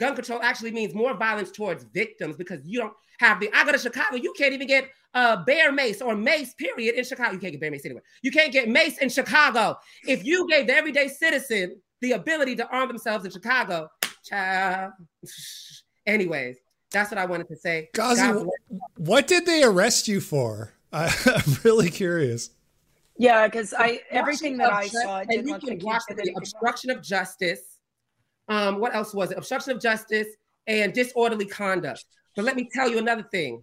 Gun control actually means more violence towards victims because you don't have the. I go to Chicago, you can't even get uh, bear mace or mace, period, in Chicago. You can't get bear mace anywhere. You can't get mace in Chicago. If you gave the everyday citizen the ability to arm themselves in Chicago, child. Anyways, that's what I wanted to say. Gazi, God what did they arrest you for? I, I'm really curious. Yeah, because I everything that I saw ju- didn't and you can watch the obstruction of justice. Um, what else was it? Obstruction of justice and disorderly conduct. But let me tell you another thing.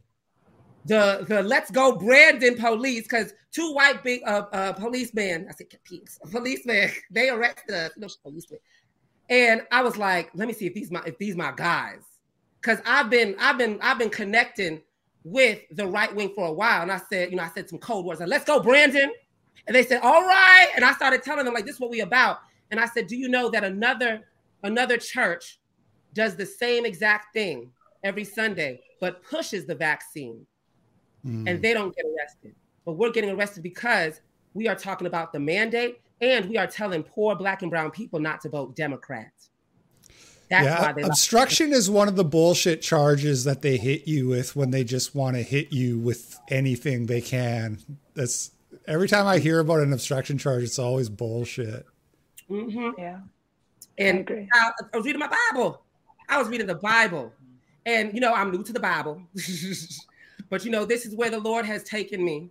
The the let's go Brandon police because two white big uh, uh policemen I said pigs policemen they arrested us no policemen. And I was like let me see if these my if these my guys. Because I've been I've been I've been connecting with the right wing for a while. And I said you know I said some code words. Like let's go Brandon. And they said all right. And I started telling them like this is what we about. And I said do you know that another another church does the same exact thing every Sunday but pushes the vaccine and they don't get arrested. But we're getting arrested because we are talking about the mandate and we are telling poor black and brown people not to vote Democrat. That's yeah, why they like- obstruction is one of the bullshit charges that they hit you with when they just want to hit you with anything they can. That's every time I hear about an obstruction charge, it's always bullshit. Mhm. Yeah. And agree. I, I was reading my Bible. I was reading the Bible. And, you know, I'm new to the Bible. but, you know, this is where the Lord has taken me.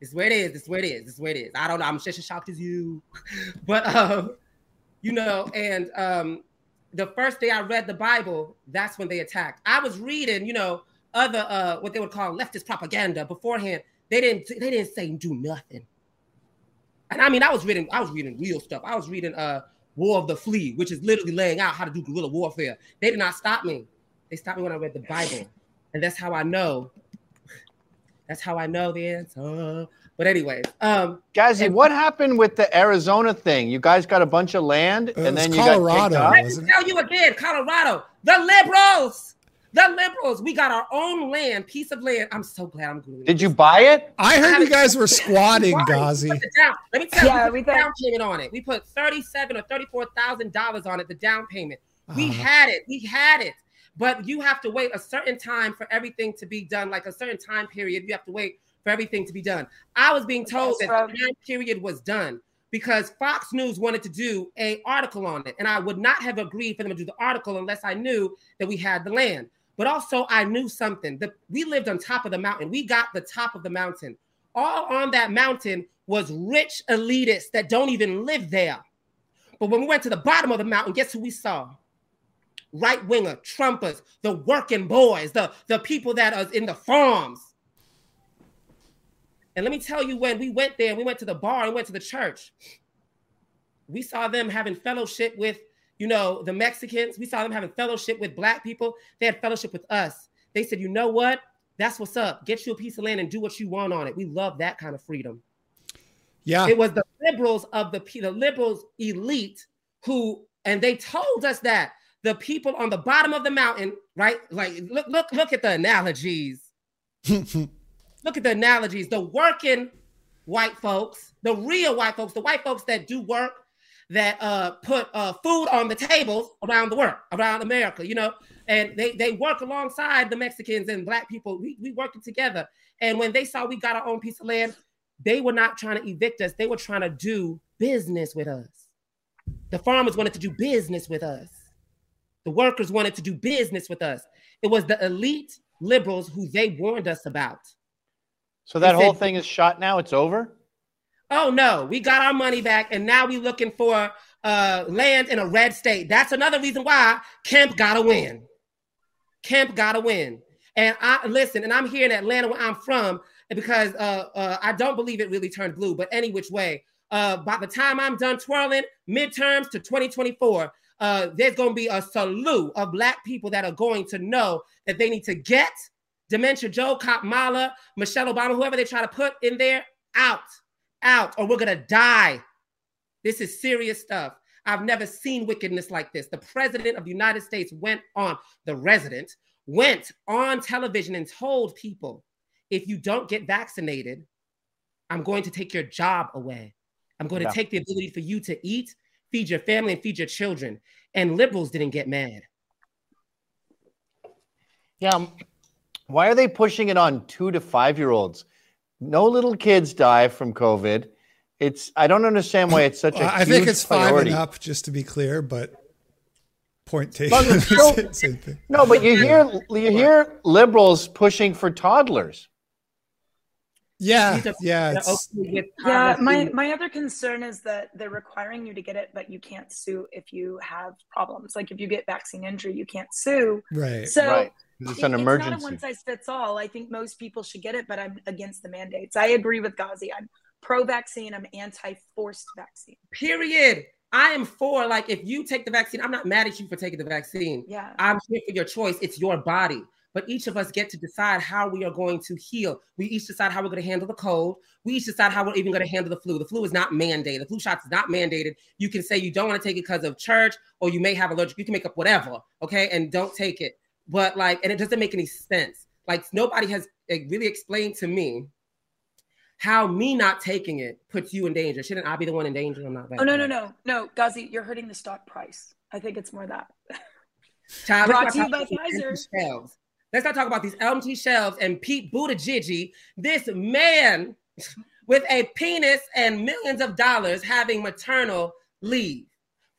This is where it is. This is where it is. This is where it is. I don't know. I'm just as shocked as you. But, um, you know, and um, the first day I read the Bible, that's when they attacked. I was reading, you know, other uh, what they would call leftist propaganda beforehand. They didn't they didn't say do nothing. And I mean, I was reading, I was reading real stuff. I was reading uh War of the Flea, which is literally laying out how to do guerrilla warfare. They did not stop me. They stopped me when I read the Bible. And that's how I know. That's how I know the answer. But anyways, um Gazi, what happened with the Arizona thing? You guys got a bunch of land It and was then you Colorado. got kicked let off? me tell you again, Colorado, the liberals, the liberals, we got our own land, piece of land. I'm so glad I'm going. Did you buy it? I heard you guys were squatting, Why? We put the down- Let me tell Yeah, you, we we put the down payment on it. We put thirty-seven or thirty-four thousand dollars on it. The down payment. We Uh-huh. had it. We had it. But you have to wait a certain time for everything to be done, like a certain time period. You have to wait for everything to be done. I was being told that That's the time period was done because Fox News wanted to do a article on it, and I would not have agreed for them to do the article unless I knew that we had the land. But also, I knew something that we lived on top of the mountain. We got the top of the mountain. All on that mountain was rich elitists that don't even live there. But when we went to the bottom of the mountain, guess who we saw? Right winger, Trumpers, the working boys, the, the people that are in the farms. And let me tell you, when we went there, we went to the bar and went to the church. We saw them having fellowship with, you know, the Mexicans. We saw them having fellowship with black people. They had fellowship with us. They said, you know what? That's what's up. Get you a piece of land and do what you want on it. We love that kind of freedom. Yeah. It was the liberals of the the liberals elite who, and they told us that the people on the bottom of the mountain, right? Like, look, look, look at the analogies. look at the analogies. The working white folks, the real white folks, the white folks that do work, that uh, put uh, food on the tables around the world, around America, you know, and they they work alongside the Mexicans and black people. We we working together. And when they saw we got our own piece of land, they were not trying to evict us. They were trying to do business with us. The farmers wanted to do business with us. The workers wanted to do business with us. It was the elite liberals who they warned us about. So that They whole said- thing is shot now. It's over. Oh no, we got our money back, and now we're looking for uh, land in a red state. That's another reason why Kemp gotta win. Kemp gotta win. And I listen, and I'm here in Atlanta where I'm from, because uh, uh, I don't believe it really turned blue, but any which way. Uh, by the time I'm done twirling, midterms to 2024, uh, there's going to be a salute of black people that are going to know that they need to get Dementia Joe, Kamala, Michelle Obama, whoever they try to put in there, out, out, or we're going to die. This is serious stuff. I've never seen wickedness like this. The president of the United States went on, the resident went on television and told people, if you don't get vaccinated, I'm going to take your job away. I'm going Yeah. to take the ability for you to eat, feed your family, and feed your children. And liberals didn't get mad. Yeah. Why are they pushing it on two to five year olds? No little kids die from COVID. It's I don't understand why it's such a. Well, I think huge it's five and up, just to be clear, but point taken. Well, still- Same thing. No, but you hear you hear liberals pushing for toddlers. Yeah, These yeah. they're It's, okay with Yeah, my my other concern is that they're requiring you to get it, but you can't sue if you have problems. Like if you get vaccine injury, you can't sue. right. So Right. 'Cause It's it- an not a one size fits all. I think most people should get it, but I'm against the mandates. I agree with Gazi. I'm pro-vaccine. I'm anti-forced vaccine. Period. I am for like if you take the vaccine, I'm not mad at you for taking the vaccine. Yeah. I'm here for your choice. It's your body. But each of us get to decide how we are going to heal. We each decide how we're going to handle the cold. We each decide how we're even going to handle the flu. The flu is not mandated. The flu shot is not mandated. You can say you don't want to take it because of church or you may have allergic. You can make up whatever, okay? And don't take it. But like, and it doesn't make any sense. Like nobody has really explained to me how me not taking it puts you in danger. Shouldn't I be the one in danger? I'm not. Oh no no no no, Gazi, you're hurting the stock price. I think it's more that. Child, Brought to you by talk about these Pfizer. Let's not talk about these empty shelves and Pete Buttigieg, this man with a penis and millions of dollars having maternal leave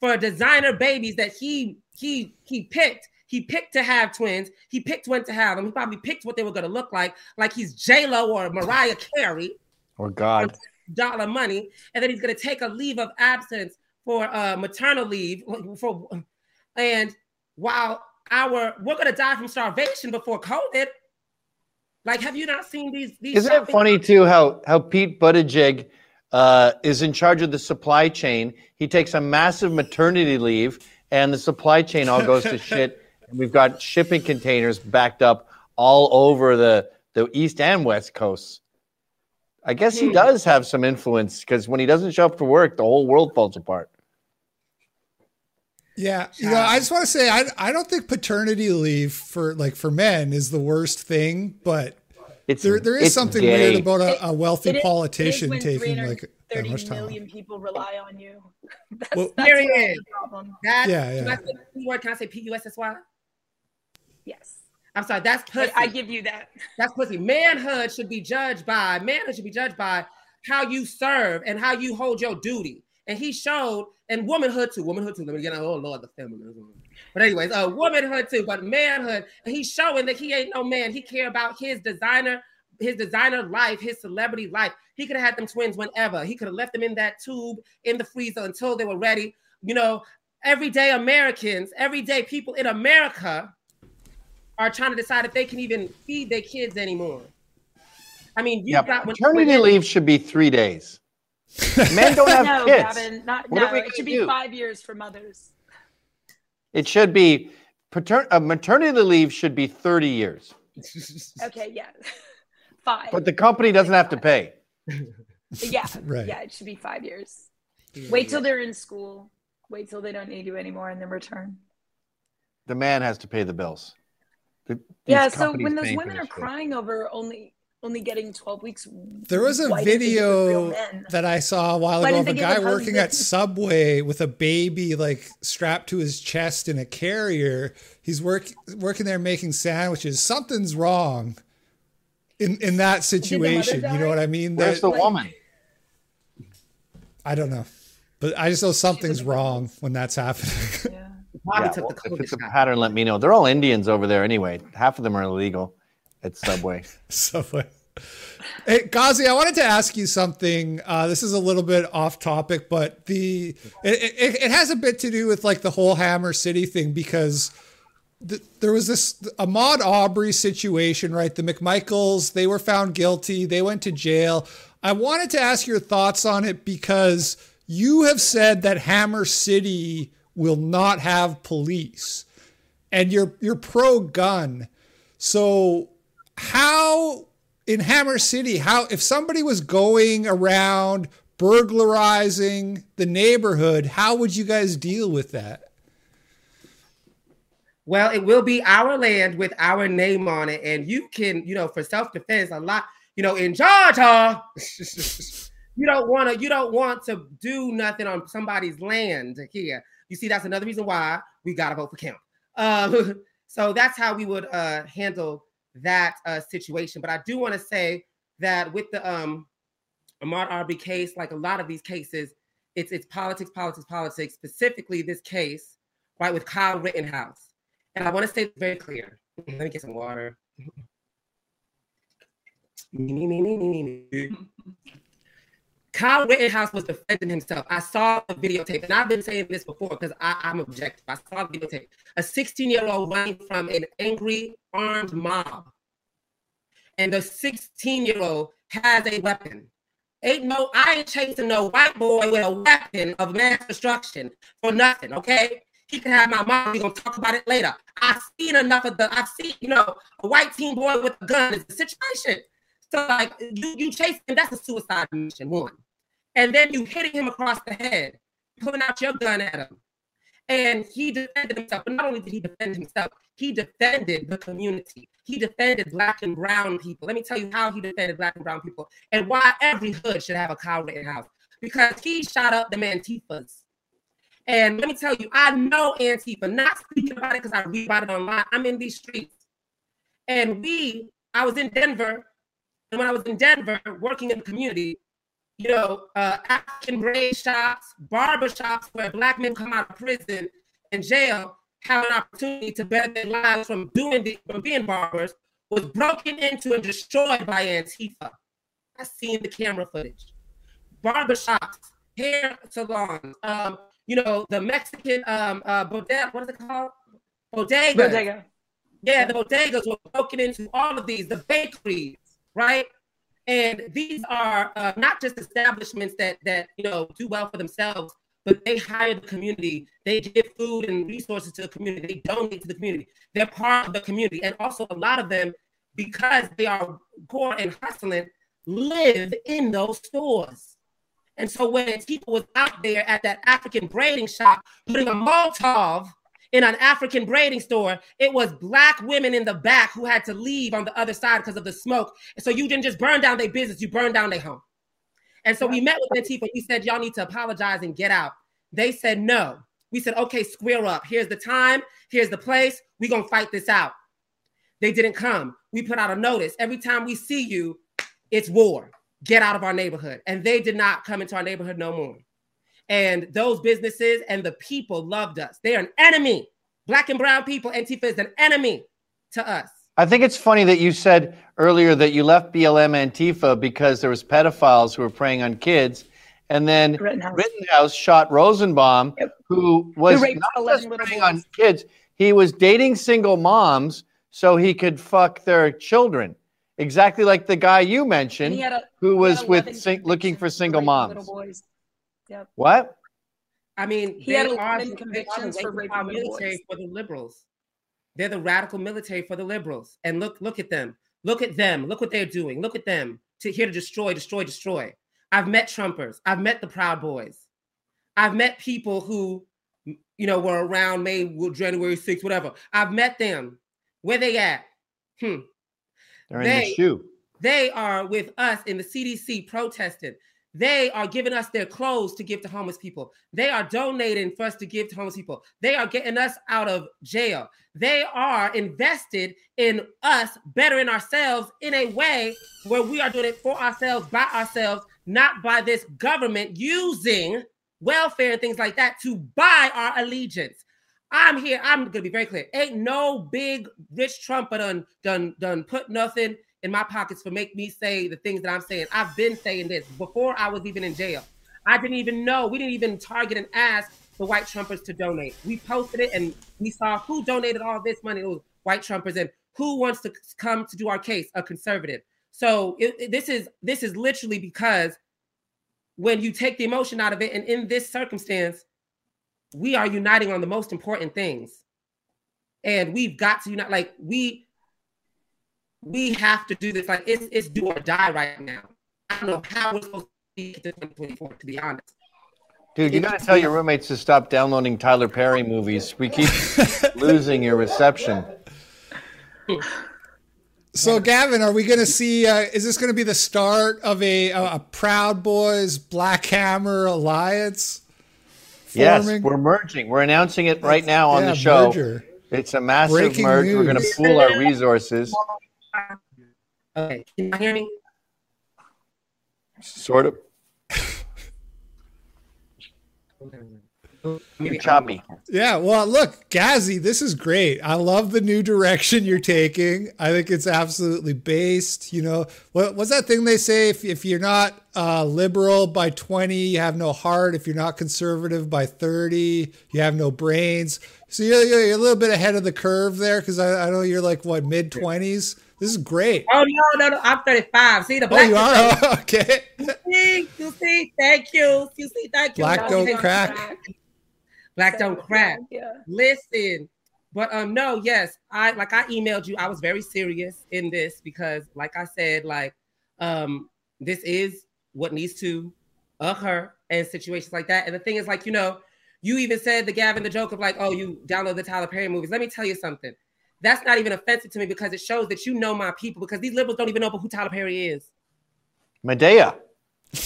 for designer babies that he he he picked. He picked to have twins. He picked when to have them. He probably picked what they were going to look like, like he's J Lo or Mariah Carey Or God. dollar money, and then he's going to take a leave of absence for uh, maternal leave. For and while our we're going to die from starvation before COVID. Like, have you not seen these? these Isn't it funny too how how Pete Buttigieg uh, is in charge of the supply chain? He takes a massive maternity leave, and the supply chain all goes to shit. And we've got shipping containers backed up all over the the east and west coasts. I guess he Hmm. does have some influence because when he doesn't show up for work, the whole world falls apart. Yeah, you know, I just want to say I I don't think paternity leave for like for men is the worst thing, but It's there there is something gay. weird about a, a wealthy It is- politician it is when taking like that much time. million people rely on you. That's, Well- that's Period. where the problem. That, Yeah, Can yeah. I say the word? Can I say P U S S Y? Yes, I'm sorry. That's pussy. I, I give you that. That's pussy. Manhood should be judged by manhood should be judged by how you serve and how you hold your duty. And he showed, and womanhood too, womanhood too. Let me get oh Lord, of the feminism. But anyways, uh, womanhood too, but manhood. And he's showing that he ain't no man. He care about his designer, his designer life, his celebrity life. He could have had them twins whenever. He could have left them in that tube in the freezer until they were ready. You know, everyday Americans, everyday people in America are trying to decide if they can even feed their kids anymore. I mean, you Yeah, got women- leave should be three days. Men don't have no, kids. Gavin, not What no. are we It gonna should do? be five years for mothers. It should be patern- uh, maternity leave should be 30 years, Okay, yeah, five. but the company doesn't have to pay. yeah, Right. yeah, it should be five years. Wait till they're in school. Wait till they don't need you anymore, and then return. The man has to pay the bills. The- Yeah. So when those women are crying over only only getting twelve weeks, There was a why didn't they give it real video that I saw a while Why ago of a guy working at? Subway with a baby like strapped to his chest in a carrier. He's work, working there making sandwiches. Something's wrong in in that situation. You know what I mean? Where's That- the woman? I don't know, but I just know something's wrong when that's happening. Yeah. Probably Yeah, well, the if it's a pattern, let me know. They're all Indians over there anyway. Half of them are illegal at Subway. Subway. Hey, Gazi, I wanted to ask you something. Uh, this is a little bit off topic, but the it, it, it has a bit to do with like the whole Hammer City thing because th- there was this Ahmaud Arbery situation, right? The McMichaels, they were found guilty. They went to jail. I wanted to ask your thoughts on it because you have said that Hammer City will not have police and you're you're pro gun. So how in Hammer City, how if somebody was going around burglarizing the neighborhood, how would you guys deal with that? Well, it will be our land with our name on it, and you can, you know, for self defense, a lot, you know, in Georgia, you don't want to, you don't want to do nothing on somebody's land here. You see, that's another reason why we got to vote for Kemp. Um, so that's how we would uh, handle that uh, situation. But I do want to say that with the um, Ahmaud Arbery case, like a lot of these cases, it's it's politics, politics, politics. Specifically, this case, right, with Kyle Rittenhouse. And I want to say very clear. Let me get some water. Kyle Rittenhouse was defending himself. I saw the videotape, and I've been saying this before because I'm objective. I saw the videotape. A 16 year old running from an angry armed mob, and the 16 year old has a weapon. Ain't no, I ain't chasing no white boy with a weapon of mass destruction for nothing. Okay, he can have my mom. We're gonna talk about it later. I've seen enough of the. I've seen, you know, a white teen boy with a gun is a situation. So like you, you chasing that's a suicide mission one and then you hitting him across the head, pulling out your gun at him. And he defended himself. But not only did he defend himself, he defended the community. He defended black and brown people. Let me tell you how he defended black and brown people and why every hood should have a Kyle Rittenhouse. Because he shot up the Antifas. And let me tell you, I know Antifa, not speaking about it because I read about it online. I'm in these streets. And we, I was in Denver. And when I was in Denver working in the community, you know, uh, African braid shops, barber shops where black men come out of prison and jail have an opportunity to better their lives from doing the, from being barbers was broken into and destroyed by Antifa. I've seen the camera footage. Barber shops, hair salons, um, you know, the Mexican um uh bodega, what is it called? Bodega. Bodega. Yeah, the bodegas were broken into all of these, the bakeries, right? And these are uh, not just establishments that that you know do well for themselves, but they hire the community. They give food and resources to the community. They donate to the community. They're part of the community, and also a lot of them, because they are poor and hustling, live in those stores. And so when people was out there at that African braiding shop putting a Molotov in an African braiding store, it was black women in the back who had to leave on the other side because of the smoke. So you didn't just burn down their business, you burned down their home. And so we met with Antifa. We said, Y'all need to apologize and get out. They said, No. We said, Okay, square up. Here's the time, here's the place. We're going to fight this out. They didn't come. We put out a notice. Every time we see you, it's war. Get out of our neighborhood. And they did not come into our neighborhood no more. And those businesses and the people loved us. They are an enemy. Black and brown people, Antifa is an enemy to us. I think it's funny that you said earlier that you left BLM Antifa because there was pedophiles who were preying on kids, and then Rittenhouse, Rittenhouse shot Rosenbaum, Yep. who was Who not just preying on kids; he was dating single moms so he could fuck their children, exactly like the guy you mentioned, a, who was with sing- looking for convictions single raping moms. Little boys. Yep. What? I mean, He they had are 11 the convictions for raping little military boys. for the liberals. They're the radical military for the liberals. And look, look at them. Look at them. Look what they're doing. Look at them to here to destroy, destroy, destroy. I've met Trumpers. I've met the Proud Boys. I've met people who, you know, were around May, January 6th, whatever. I've met them. Where they at? Hmm. They're in the shoe. They are with us in the CDC protesting. They are giving us their clothes to give to homeless people. They are donating for us to give to homeless people. They are getting us out of jail. They are invested in us bettering ourselves in a way where we are doing it for ourselves, by ourselves, not by this government using welfare and things like that to buy our allegiance. I'm here. I'm gonna be very clear. Ain't no big rich Trumper done done done put nothing in my pockets for make me say the things that I'm saying. I've been saying this before I was even in jail. I didn't even know. We didn't even target and ask the white Trumpers to donate. We posted it and we saw who donated all this money. It was white Trumpers and who wants to come to do our case, a conservative. So it, it- this is this is literally because when you take the emotion out of it, and in this circumstance, we are uniting on the most important things, and we've got to unite. Like we we have to do this. Like it's it's do or die right now. I don't know how we're supposed to be to 2024, to be honest. Dude, you gotta tell your roommates to stop downloading Tyler Perry movies. We keep losing your reception. So, Gavin, are we going to see? Uh, is this going to be the start of a, a, a Proud Boys Black Hammer alliance? Yes, we're merging. We're announcing it right now on Yeah, the show. merger. It's a massive Breaking merge. We're going to pool our resources. Okay, can you hear me? Sort of. You're choppy. Yeah, well, look, Gazi, this is great. I love the new direction you're taking. I think it's absolutely based. You know, what what's that thing they say? If, if you're not uh, liberal by 20, you have no heart. If you're not conservative by 30, you have no brains. So you're, you're a little bit ahead of the curve there because I, I know you're like, what, mid 20s? This is great. Oh no, no, no! I'm 35. See the Oh, black. you are? okay. You see, you see, thank you. You see, thank you. Black No, don't thank crack. Black don't crack. Yeah. Listen, but um, no, yes, I like I emailed you. I was very serious in this because, like I said, like um, this is what needs to occur in situations like that. And the thing is, like you know, you even said the Gavin the joke of like, oh, you download the Tyler Perry movies. Let me tell you something. That's not even offensive to me because it shows that you know my people. Because these liberals don't even know who Tyler Perry is. Madea.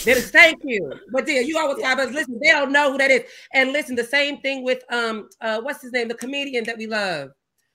They thank you. But dear, you always have us listen. They don't know who that is. And listen, the same thing with um uh what's his name, the comedian that we love,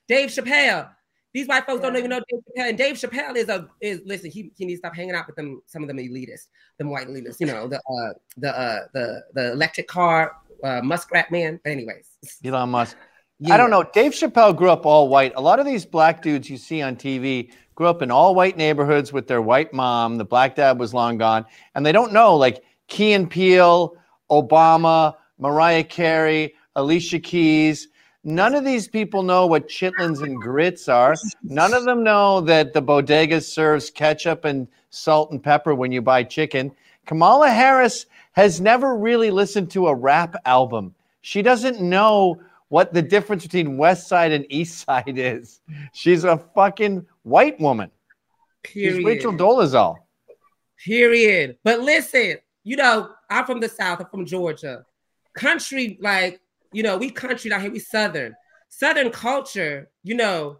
Dave Chappelle. These white folks don't even know Dave Chappelle. And Dave Chappelle is a is listen, he, he needs to stop hanging out with them, some of them elitists, them white elitists, you know, the uh the uh the the electric car uh muskrat man. But anyways. Elon Musk. I don't know. Dave Chappelle grew up all white. A lot of these black dudes you see on TV grew up in all white neighborhoods with their white mom. The black dad was long gone. And they don't know, like Key and Peele, Obama, Mariah Carey, Alicia Keys. None of these people know what chitlins and grits are. None of them know that the bodega serves ketchup and salt and pepper when you buy chicken. Kamala Harris has never really listened to a rap album. She doesn't know what the difference between West Side and East Side is. She's a fucking white woman. Period. She's Rachel Dolezal. Period. But listen, you know, I'm from the South, I'm from Georgia. Country, like, you know, we country down here, we Southern. Southern culture, you know,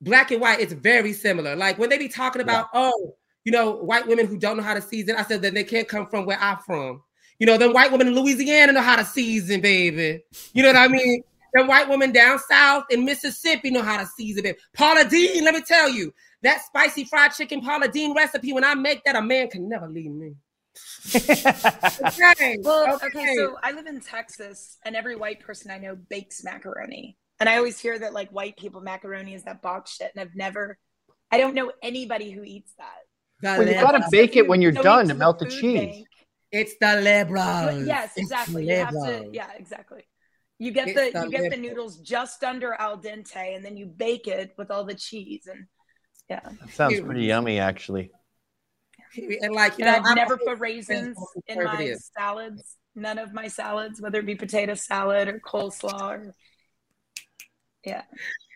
black and white, it's very similar. Like when they be talking about, oh, you know, white women who don't know how to season, I said that they can't come from where I'm from. You know, them white women in Louisiana know how to season, baby. You know what I mean? Them white women down south in Mississippi know how to season, it. Paula Deen, let me tell you, that spicy fried chicken Paula Deen recipe, when I make that, a man can never leave me. okay. Well, okay. okay. so I live in Texas, and every white person I know bakes macaroni. And I always hear that like white people macaroni is that box shit, and I've never, I don't know anybody who eats that. Well, you gotta bake it when you're So done to melt the cheese. bank. It's the liberals. Yes, It's exactly. You have to, yeah, exactly. You get It's the the you get the noodles just under al dente, and then you bake it with all the cheese and yeah. That sounds pretty yummy, actually. And like, you And know, I've I'm never put raisins in my salads. None of my salads, whether it be potato salad or coleslaw or yeah.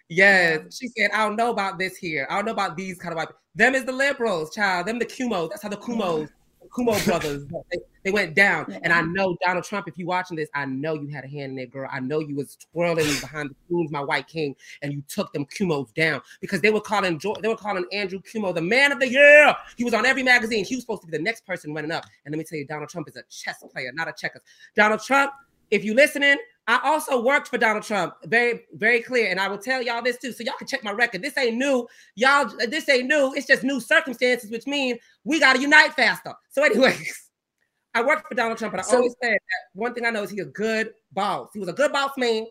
Yes, she said, I don't know about this here. I don't know about these kind of white. Them is the liberals, child. Them the Cuomos. That's how the Cuomos, the Cuomo brothers, they, they went down. And I know Donald Trump. If you're watching this, I know you had a hand in it, girl. I know you was twirling behind the scenes, my white king, and you took them Cuomos down because they were calling they were calling Andrew Cuomo the man of the year. He was on every magazine. He was supposed to be the next person running up. And let me tell you, Donald Trump is a chess player, not a checker. Donald Trump, if you listening, I also worked for Donald Trump. Very, very clear. And I will tell y'all this too. So y'all can check my record. This ain't new. Y'all, this ain't new. It's just new circumstances, which mean we gotta unite faster. So, anyways, I worked for Donald Trump, but I So- always said that one thing I know is he's a good boss. He was a good boss man.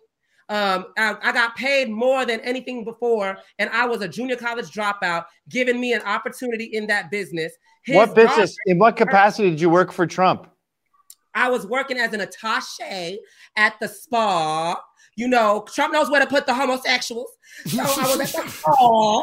Um, I, I got paid more than anything before, and I was a junior college dropout, giving me an opportunity in that business. His what business? In what capacity did you work for Trump? I was working as an attache at the spa. You know, Trump knows where to put the homosexuals. So I was at the spa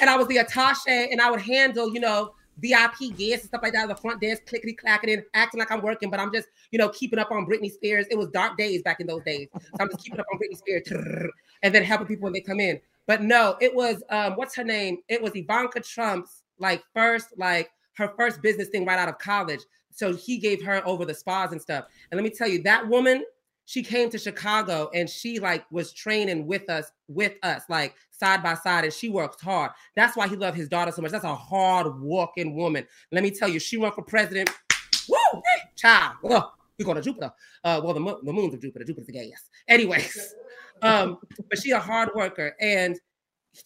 and I was the attache and I would handle, you know, VIP guests and stuff like that, the front desk, clickety clacking and acting like I'm working, but I'm just, you know, keeping up on Britney Spears. It was dark days back in those days. So I'm just keeping up on Britney Spears and then helping people when they come in. But no, it was um, what's her name? It was Ivanka Trump's like first, like her first business thing right out of college. So he gave her over the spas and stuff. And let me tell you, that woman, she came to Chicago and she like was training with us, with us, like side by side, and she works hard. That's why he loved his daughter so much. That's a hard walking woman. Let me tell you, she run for president. Woo, hey, child. Oh, we're going to Jupiter. Uh, well, the, mo- the moons of Jupiter. Jupiter's the gas. Anyways, um, but she a hard worker, and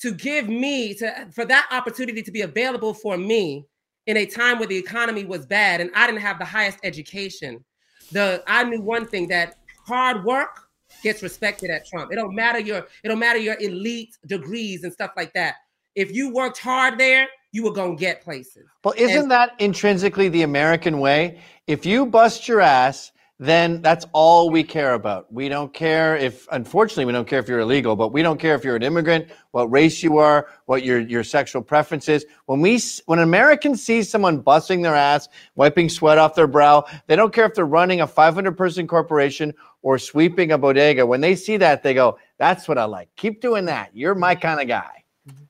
to give me to for that opportunity to be available for me in a time where the economy was bad and I didn't have the highest education. The I knew one thing that hard work gets respected at Trump. It don't matter your it don't matter your elite degrees and stuff like that. If you worked hard there, you were gonna get places. Well, isn't And- that intrinsically the American way? If you bust your ass, then that's all we care about. We don't care if, unfortunately, we don't care if you're illegal, but we don't care if you're an immigrant, what race you are, what your your sexual preference is. When we when Americans see someone busting their ass, wiping sweat off their brow, they don't care if they're running a 500 person corporation or sweeping a bodega. When they see that, they go, "That's what I like. Keep doing that. You're my mm-hmm. kind of guy." Mm-hmm.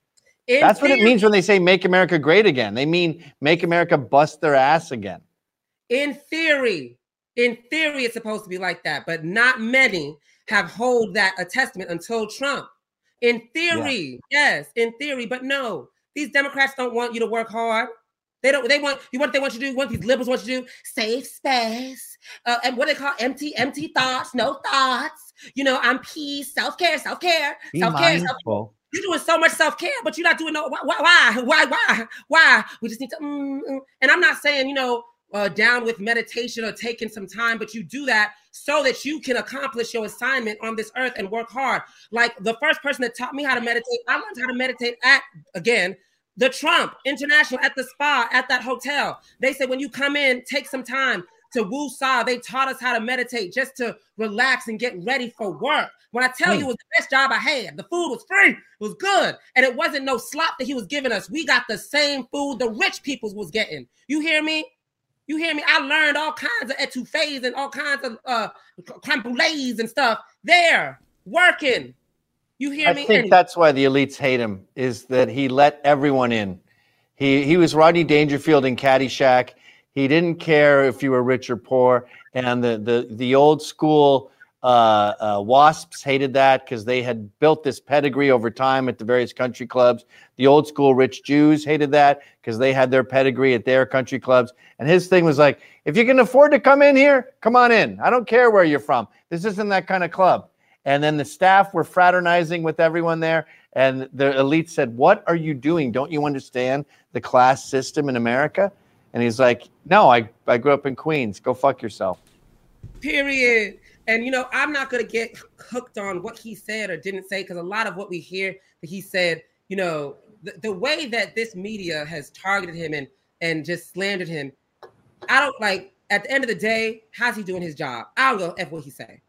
In That's what it means when they say "Make America Great Again." They mean make America bust their ass again. in theory, in theory, it's supposed to be like that, but not many have hold that a testament until Trump. In theory, yes, in theory, but no, these Democrats don't want you to work hard. They don't. They want you. What they want you to do? What these liberals want you to do? Save space. Uh, and what they call empty, empty thoughts. No thoughts. You know, I'm peace, self care, self care, self care, you're doing so much self care, but you're not doing no. Why? Why? Why? Why? Why? We just need to. Mm, mm. And I'm not saying you know uh, down with meditation or taking some time, but you do that so that you can accomplish your assignment on this earth and work hard. Like the first person that taught me how to meditate, I learned how to meditate at again the Trump International at the spa at that hotel. They said when you come in, take some time to woo saw. They taught us how to meditate just to relax and get ready for work. When I tell you it was the best job I had, the food was free, it was good, and it wasn't no slop that he was giving us. We got the same food the rich peoples was getting. You hear me? You hear me? I learned all kinds of etouffees and all kinds of uh creme brulees and stuff there working. You hear I me? I think And- that's why the elites hate him. Is that he let everyone in. He he was Rodney Dangerfield in Caddyshack. He didn't care if you were rich or poor, and the the the old school uh, uh, wasps hated that because they had built this pedigree over time at the various country clubs. The old school rich Jews hated that because they had their pedigree at their country clubs. And his thing was like, if you can afford to come in here, come on in. I don't care where you're from. This isn't that kind of club. And then the staff were fraternizing with everyone there. And the elite said, What are you doing? Don't you understand the class system in America? And he's like, No, I, I grew up in Queens. Go fuck yourself. Period. And you know, I'm not gonna get hooked on what he said or didn't say because a lot of what we hear that he said, you know, the, the way that this media has targeted him and and just slandered him, I don't like. At the end of the day, how's he doing his job? I don't go f what he say,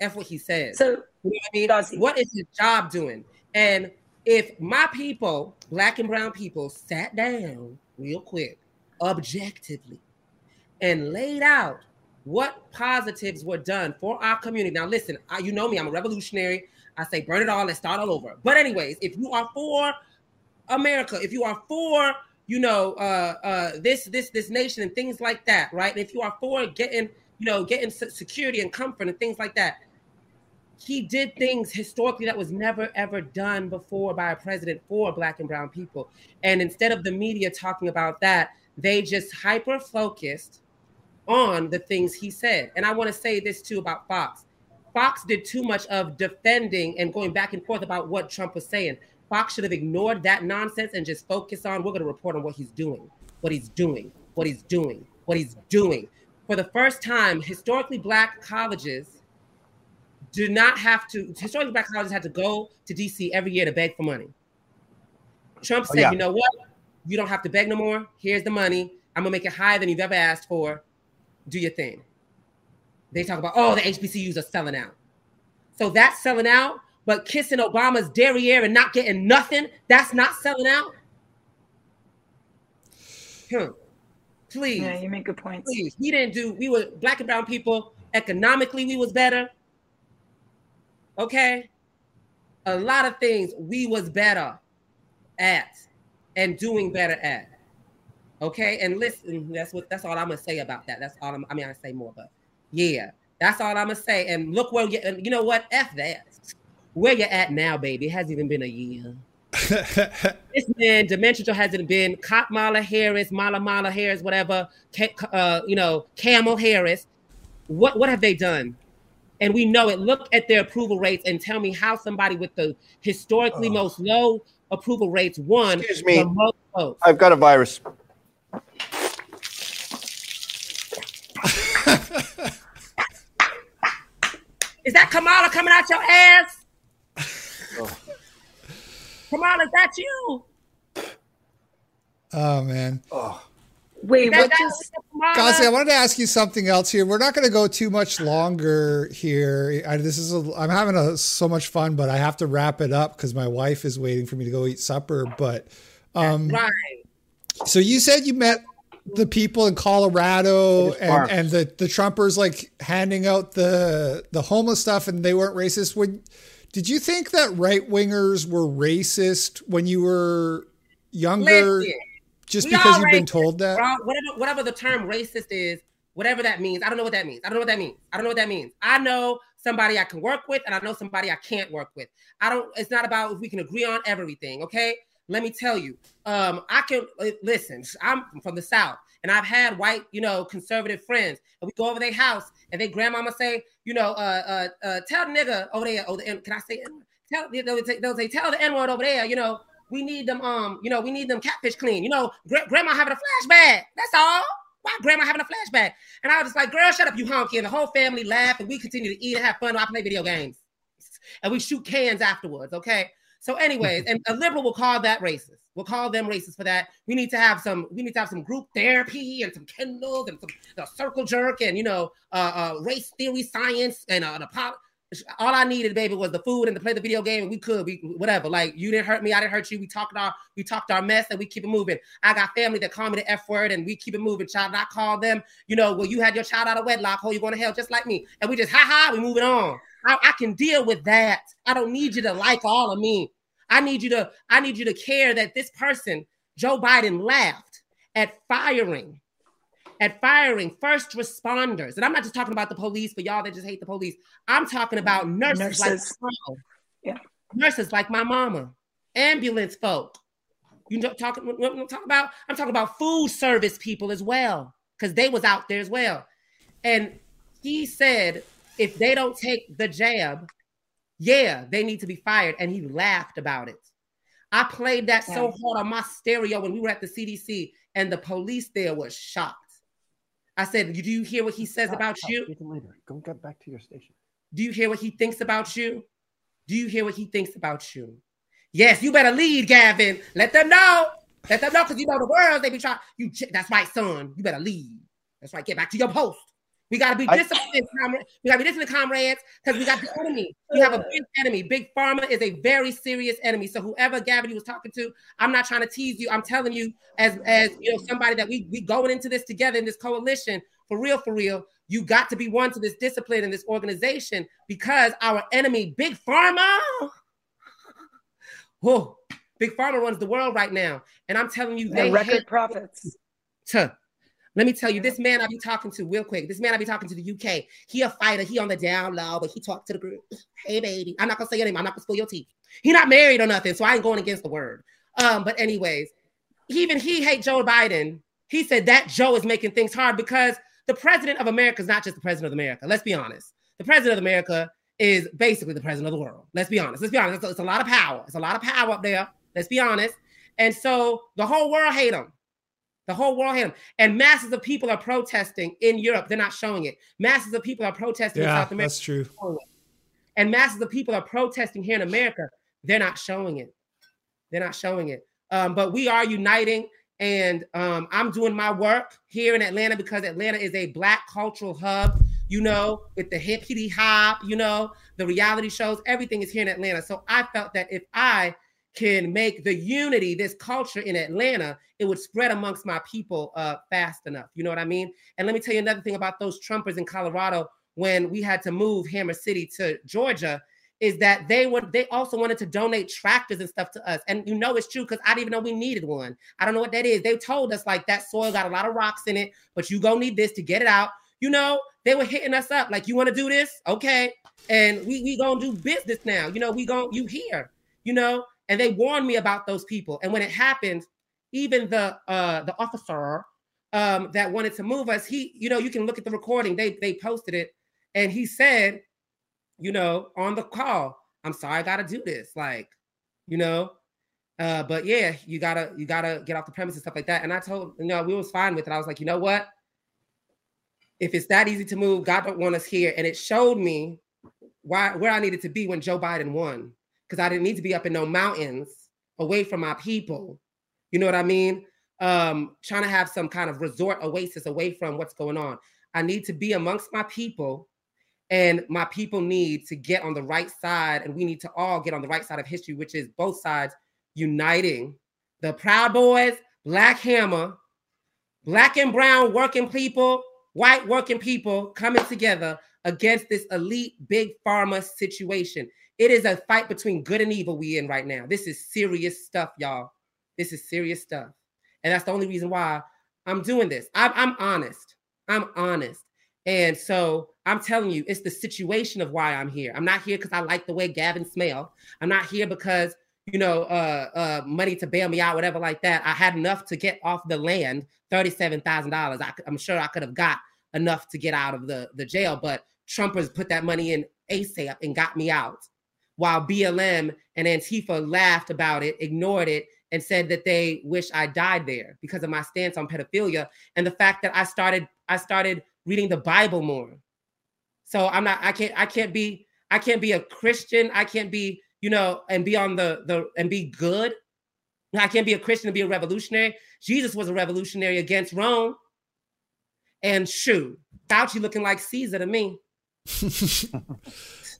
f what he says. So You know what I mean? Dossie. What is his job doing? And if my people, black and brown people, sat down real quick, objectively, and laid out what positives were done for our community. Now, listen, I, you know me, I'm a revolutionary. I say burn it all, let's start all over. But, anyways, if you are for America, if you are for you know uh, uh, this this this nation and things like that, right? And if you are for getting you know getting security and comfort and things like that, he did things historically that was never ever done before by a president for black and brown people. And instead of the media talking about that, they just hyper focused on the things he said. And I want to say this too about Fox. Fox did too much of defending and going back and forth about what Trump was saying. Fox should have ignored that nonsense and just focus on we're going to report on what he's doing, what he's doing, what he's doing, what he's doing. For the first time, historically black colleges do not have to historically black colleges had to go to DC every year to beg for money. Trump oh, said, yeah. you know what? You don't have to beg no more. Here's the money. I'm gonna make it higher than you've ever asked for. Do your thing. They talk about, oh, the HBCUs are selling out. So that's selling out, but kissing Obama's derriere and not getting nothing, that's not selling out. Hmm. Please yeah, you make good points. please. We didn't do. We were black and brown people. Economically, we was better. Okay, a lot of things we was better at and doing better at. Okay, and listen, that's what that's all I'm gonna say about that. That's all I'm, I mean, I say more, but yeah, that's all I'm gonna say. And look where you, you know what? F that. Where you at now, baby? It hasn't even been a year. this man, Dementia hasn't been Cop Mala Harris, Mala Mala Harris, whatever, uh, you know, Camel Harris. What what have they done? and we know it. Look at their approval rates and tell me how somebody with the historically most low approval rates won Excuse me. the most votes. I've got a virus. Is that Kamala coming out your ass? Kamala, is that you? Oh man. Oh. Wait, Is that, what just? Kamala? Gazi, I wanted to ask you something else here. We're not going to go too much longer here. I, this is a, I'm having a, so much fun, but I have to wrap it up because my wife is waiting for me to go eat supper. But um, right. So you said you met the people in Colorado and, and the the Trumpers like handing out the the homeless stuff, and they weren't racist. When did you think that right wingers were racist when you were younger? Listen, just we because you've been told that? bro. Whatever, whatever the term racist is, whatever that means, I don't know what that means. I don't know what that means. I don't know what that means. I know somebody I can work with, and I know somebody I can't work with. I don't. It's not about if we can agree on everything. Okay. Let me tell you. Um, I can listen. I'm from the South, and I've had white, you know, conservative friends, and we go over their house, and their grandmama say, you know, uh, uh, uh tell the nigga over there. Oh, the, can I say? Tell they'll say, tell the N word over there. You know, we need them. Um, you know, we need them catfish clean. You know, gra- grandma having a flashback. That's all. Why grandma having a flashback? And I was just like, girl, shut up, you honky. And the whole family laughed, and we continue to eat and have fun I play video games. And we shoot cans afterwards, okay? So, anyways, and a liberal will call that racist. We'll call them racist for that. We need to have some, we need to have some group therapy and some Kindles and some the circle jerk and you know, uh, uh race theory science and uh, the. All I needed, baby, was the food and to play the video game, and we could, we whatever. Like you didn't hurt me, I didn't hurt you. We talked our, we talked our mess, and we keep it moving. I got family that call me the F word, and we keep it moving. Child, I call them, you know, well, you had your child out of wedlock, oh, you going to hell just like me, and we just ha ha, we moving on. I, I can deal with that. I don't need you to like all of me. I need you to, I need you to care that this person, Joe Biden, laughed at firing at firing first responders. And I'm not just talking about the police for y'all that just hate the police. I'm talking about nurses, like Nurses. my mama. Yeah. nurses like my mama, ambulance folk. You know, talking what I'm talking about? I'm talking about food service people as well, because they was out there as well. And he said, if they don't take the jab, yeah, they need to be fired. And he laughed about it. I played that so hard on my stereo when we were at the CDC, and the police there was shocked. I said, Do you hear what he says about you? later. Go get back to your station. Do you hear what he thinks about you? Do you hear what he thinks about you? Yes, you better lead, Gavin. Let them know. Let them know because you know the world they be trying. You that's right, son. You better lead. That's right. Get back to your post. We gotta be I- disciplined, comrades. We gotta be disciplined, comrades, because we got the enemy. We have a big enemy. Big pharma is a very serious enemy. So whoever Gavin you was talking to, I'm not trying to tease you. I'm telling you, as as you know, somebody that we we going into this together in this coalition for real, for real. You got to be one to this discipline and this organization because our enemy, Big Pharma, whoa, Big Pharma runs the world right now, and I'm telling you, they And record profits. to. Let me tell you, this man I be talking to real quick. This man I be talking to the UK. He a fighter. He on the down low, but he talked to the group. Hey, baby. I'm not gonna say your name. I'm not gonna spill your tea. He not married or nothing, so I ain't going against the word. Um, but anyways, even he hate Joe Biden. He said that Joe is making things hard because the president of America is not just the president of America. Let's be honest. The president of America is basically the president of the world. Let's be honest. Let's be honest. It's, it's a lot of power. It's a lot of power up there. Let's be honest. And so the whole world hate him. The whole world hate him. And masses of people are protesting in Europe. They're not showing it. Masses of people are protesting in South America. that's true. And masses of people are protesting here in America. They're not showing it. They're not showing it. Um, but we are uniting. And um, I'm doing my work here in Atlanta because Atlanta is a black cultural hub, you know, with the hippity hop, you know, the reality shows, everything is here in Atlanta. So I felt that if I can make the unity, this culture in Atlanta, it would spread amongst my people uh, fast enough. You know what I mean? And let me tell you another thing about those Trumpers in Colorado when we had to move Hammer City to Georgia is that they would they also wanted to donate tractors and stuff to us. And you know it's true because I didn't even know we needed one. I don't know what that is. They told us like that soil got a lot of rocks in it, but you gonna need this to get it out. You know, they were hitting us up like, you want to do this? Okay. And we we gonna do business now. You know, we gonna you here, you know, and they warned me about those people. And when it happened, even the uh the officer um that wanted to move us, he, you know, you can look at the recording, they they posted it, and he said you know, on the call. I'm sorry, I gotta do this. Like, you know. Uh, but yeah, you gotta you gotta get off the premise and stuff like that. And I told you know we was fine with it. I was like, you know what? If it's that easy to move, God don't want us here. And it showed me why where I needed to be when Joe Biden won. Because I didn't need to be up in no mountains away from my people. You know what I mean? Um, trying to have some kind of resort oasis away from what's going on. I need to be amongst my people, and my people need to get on the right side, and we need to all get on the right side of history, which is both sides uniting the Proud Boys, Black Hammer, black and brown working people, white working people coming together against this elite big pharma situation. It is a fight between good and evil we in right now. This is serious stuff, y'all. This is serious stuff. And that's the only reason why I'm doing this. I'm, I'm honest. I'm honest. And so I'm telling you, it's the situation of why I'm here. I'm not here because I like the way Gavin smell. I'm not here because you know, uh, uh, money to bail me out, whatever like that. I had enough to get off the land, thirty-seven thousand dollars. I'm sure I could have got enough to get out of the the jail, but Trumpers put that money in ASAP and got me out, while BLM and Antifa laughed about it, ignored it, and said that they wish I died there because of my stance on pedophilia and the fact that I started I started reading the Bible more. So I'm not I can't I can't be I can't be a Christian. I can't be you know, and be on the the and be good. I can't be a Christian and be a revolutionary. Jesus was a revolutionary against Rome. And shoo, Fauci looking like Caesar to me.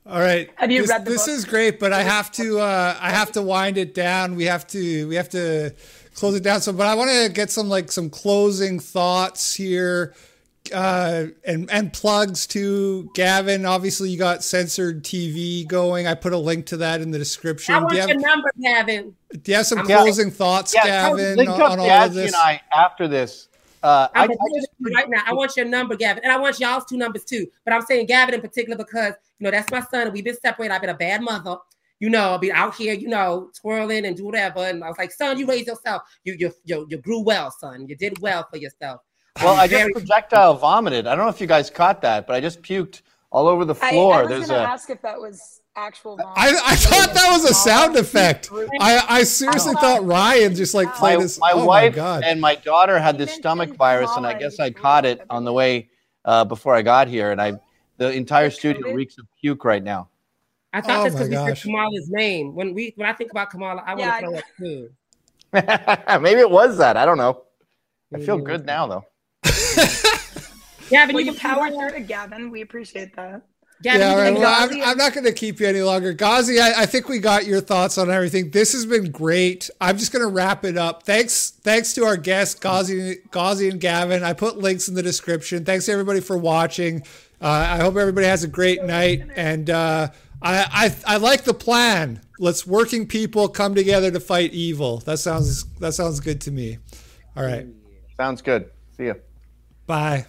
All right. Have you this, read the this book? is great, but I have to uh, I have to wind it down. We have to we have to close it down. So, but I want to get some like some closing thoughts here, uh, and and plugs to Gavin. Obviously, you got censored TV going. I put a link to that in the description. I Do you have your number, Gavin. do you have some I'm- closing thoughts, Yeah, Gavin, on, on all of Yazzie this? and I after this. Uh, I, I'm I just right now. I want your number, Gavin, and I want y'all's two numbers too. But I'm saying Gavin in particular because you know that's my son, and we've been separated. I've been a bad mother. You know, I'll be out here, you know, twirling and do whatever. And I was like, son, you raised yourself. You you you, you grew well, son. You did well for yourself. well, I'm just projectile vomited. I don't know if you guys caught that, but I just puked all over the floor. I was going to ask if that was actual. vomit. I, I thought that was a sound effect. I, I seriously thought Ryan just like my, played this. my oh wife my god! and my daughter had You this stomach virus, and I guess I caught it on the way uh, before I got here, and I the entire studio reeks of puke right now. I thought Oh that's my because we said. Kamala's name. When we when I think about Kamala, I want to Yeah, I- throw up too. Maybe it was that. I don't know. I feel good now though. Gavin, Well, you you can power power through it, Gavin. We appreciate that. Gavin, yeah, you all can right. Well, I'm, I'm not going to keep you any longer. Gazi, I, I think we got your thoughts on everything. This has been great. I'm just going to wrap it up. Thanks thanks to our guests, Gazi, Gazi and Gavin. I put links in the description. Thanks everybody for watching. Uh, I hope everybody has a great night. And uh, I, I I like the plan. Let's working people come together to fight evil. That sounds that sounds good to me. All right. Sounds good. See you. Bye.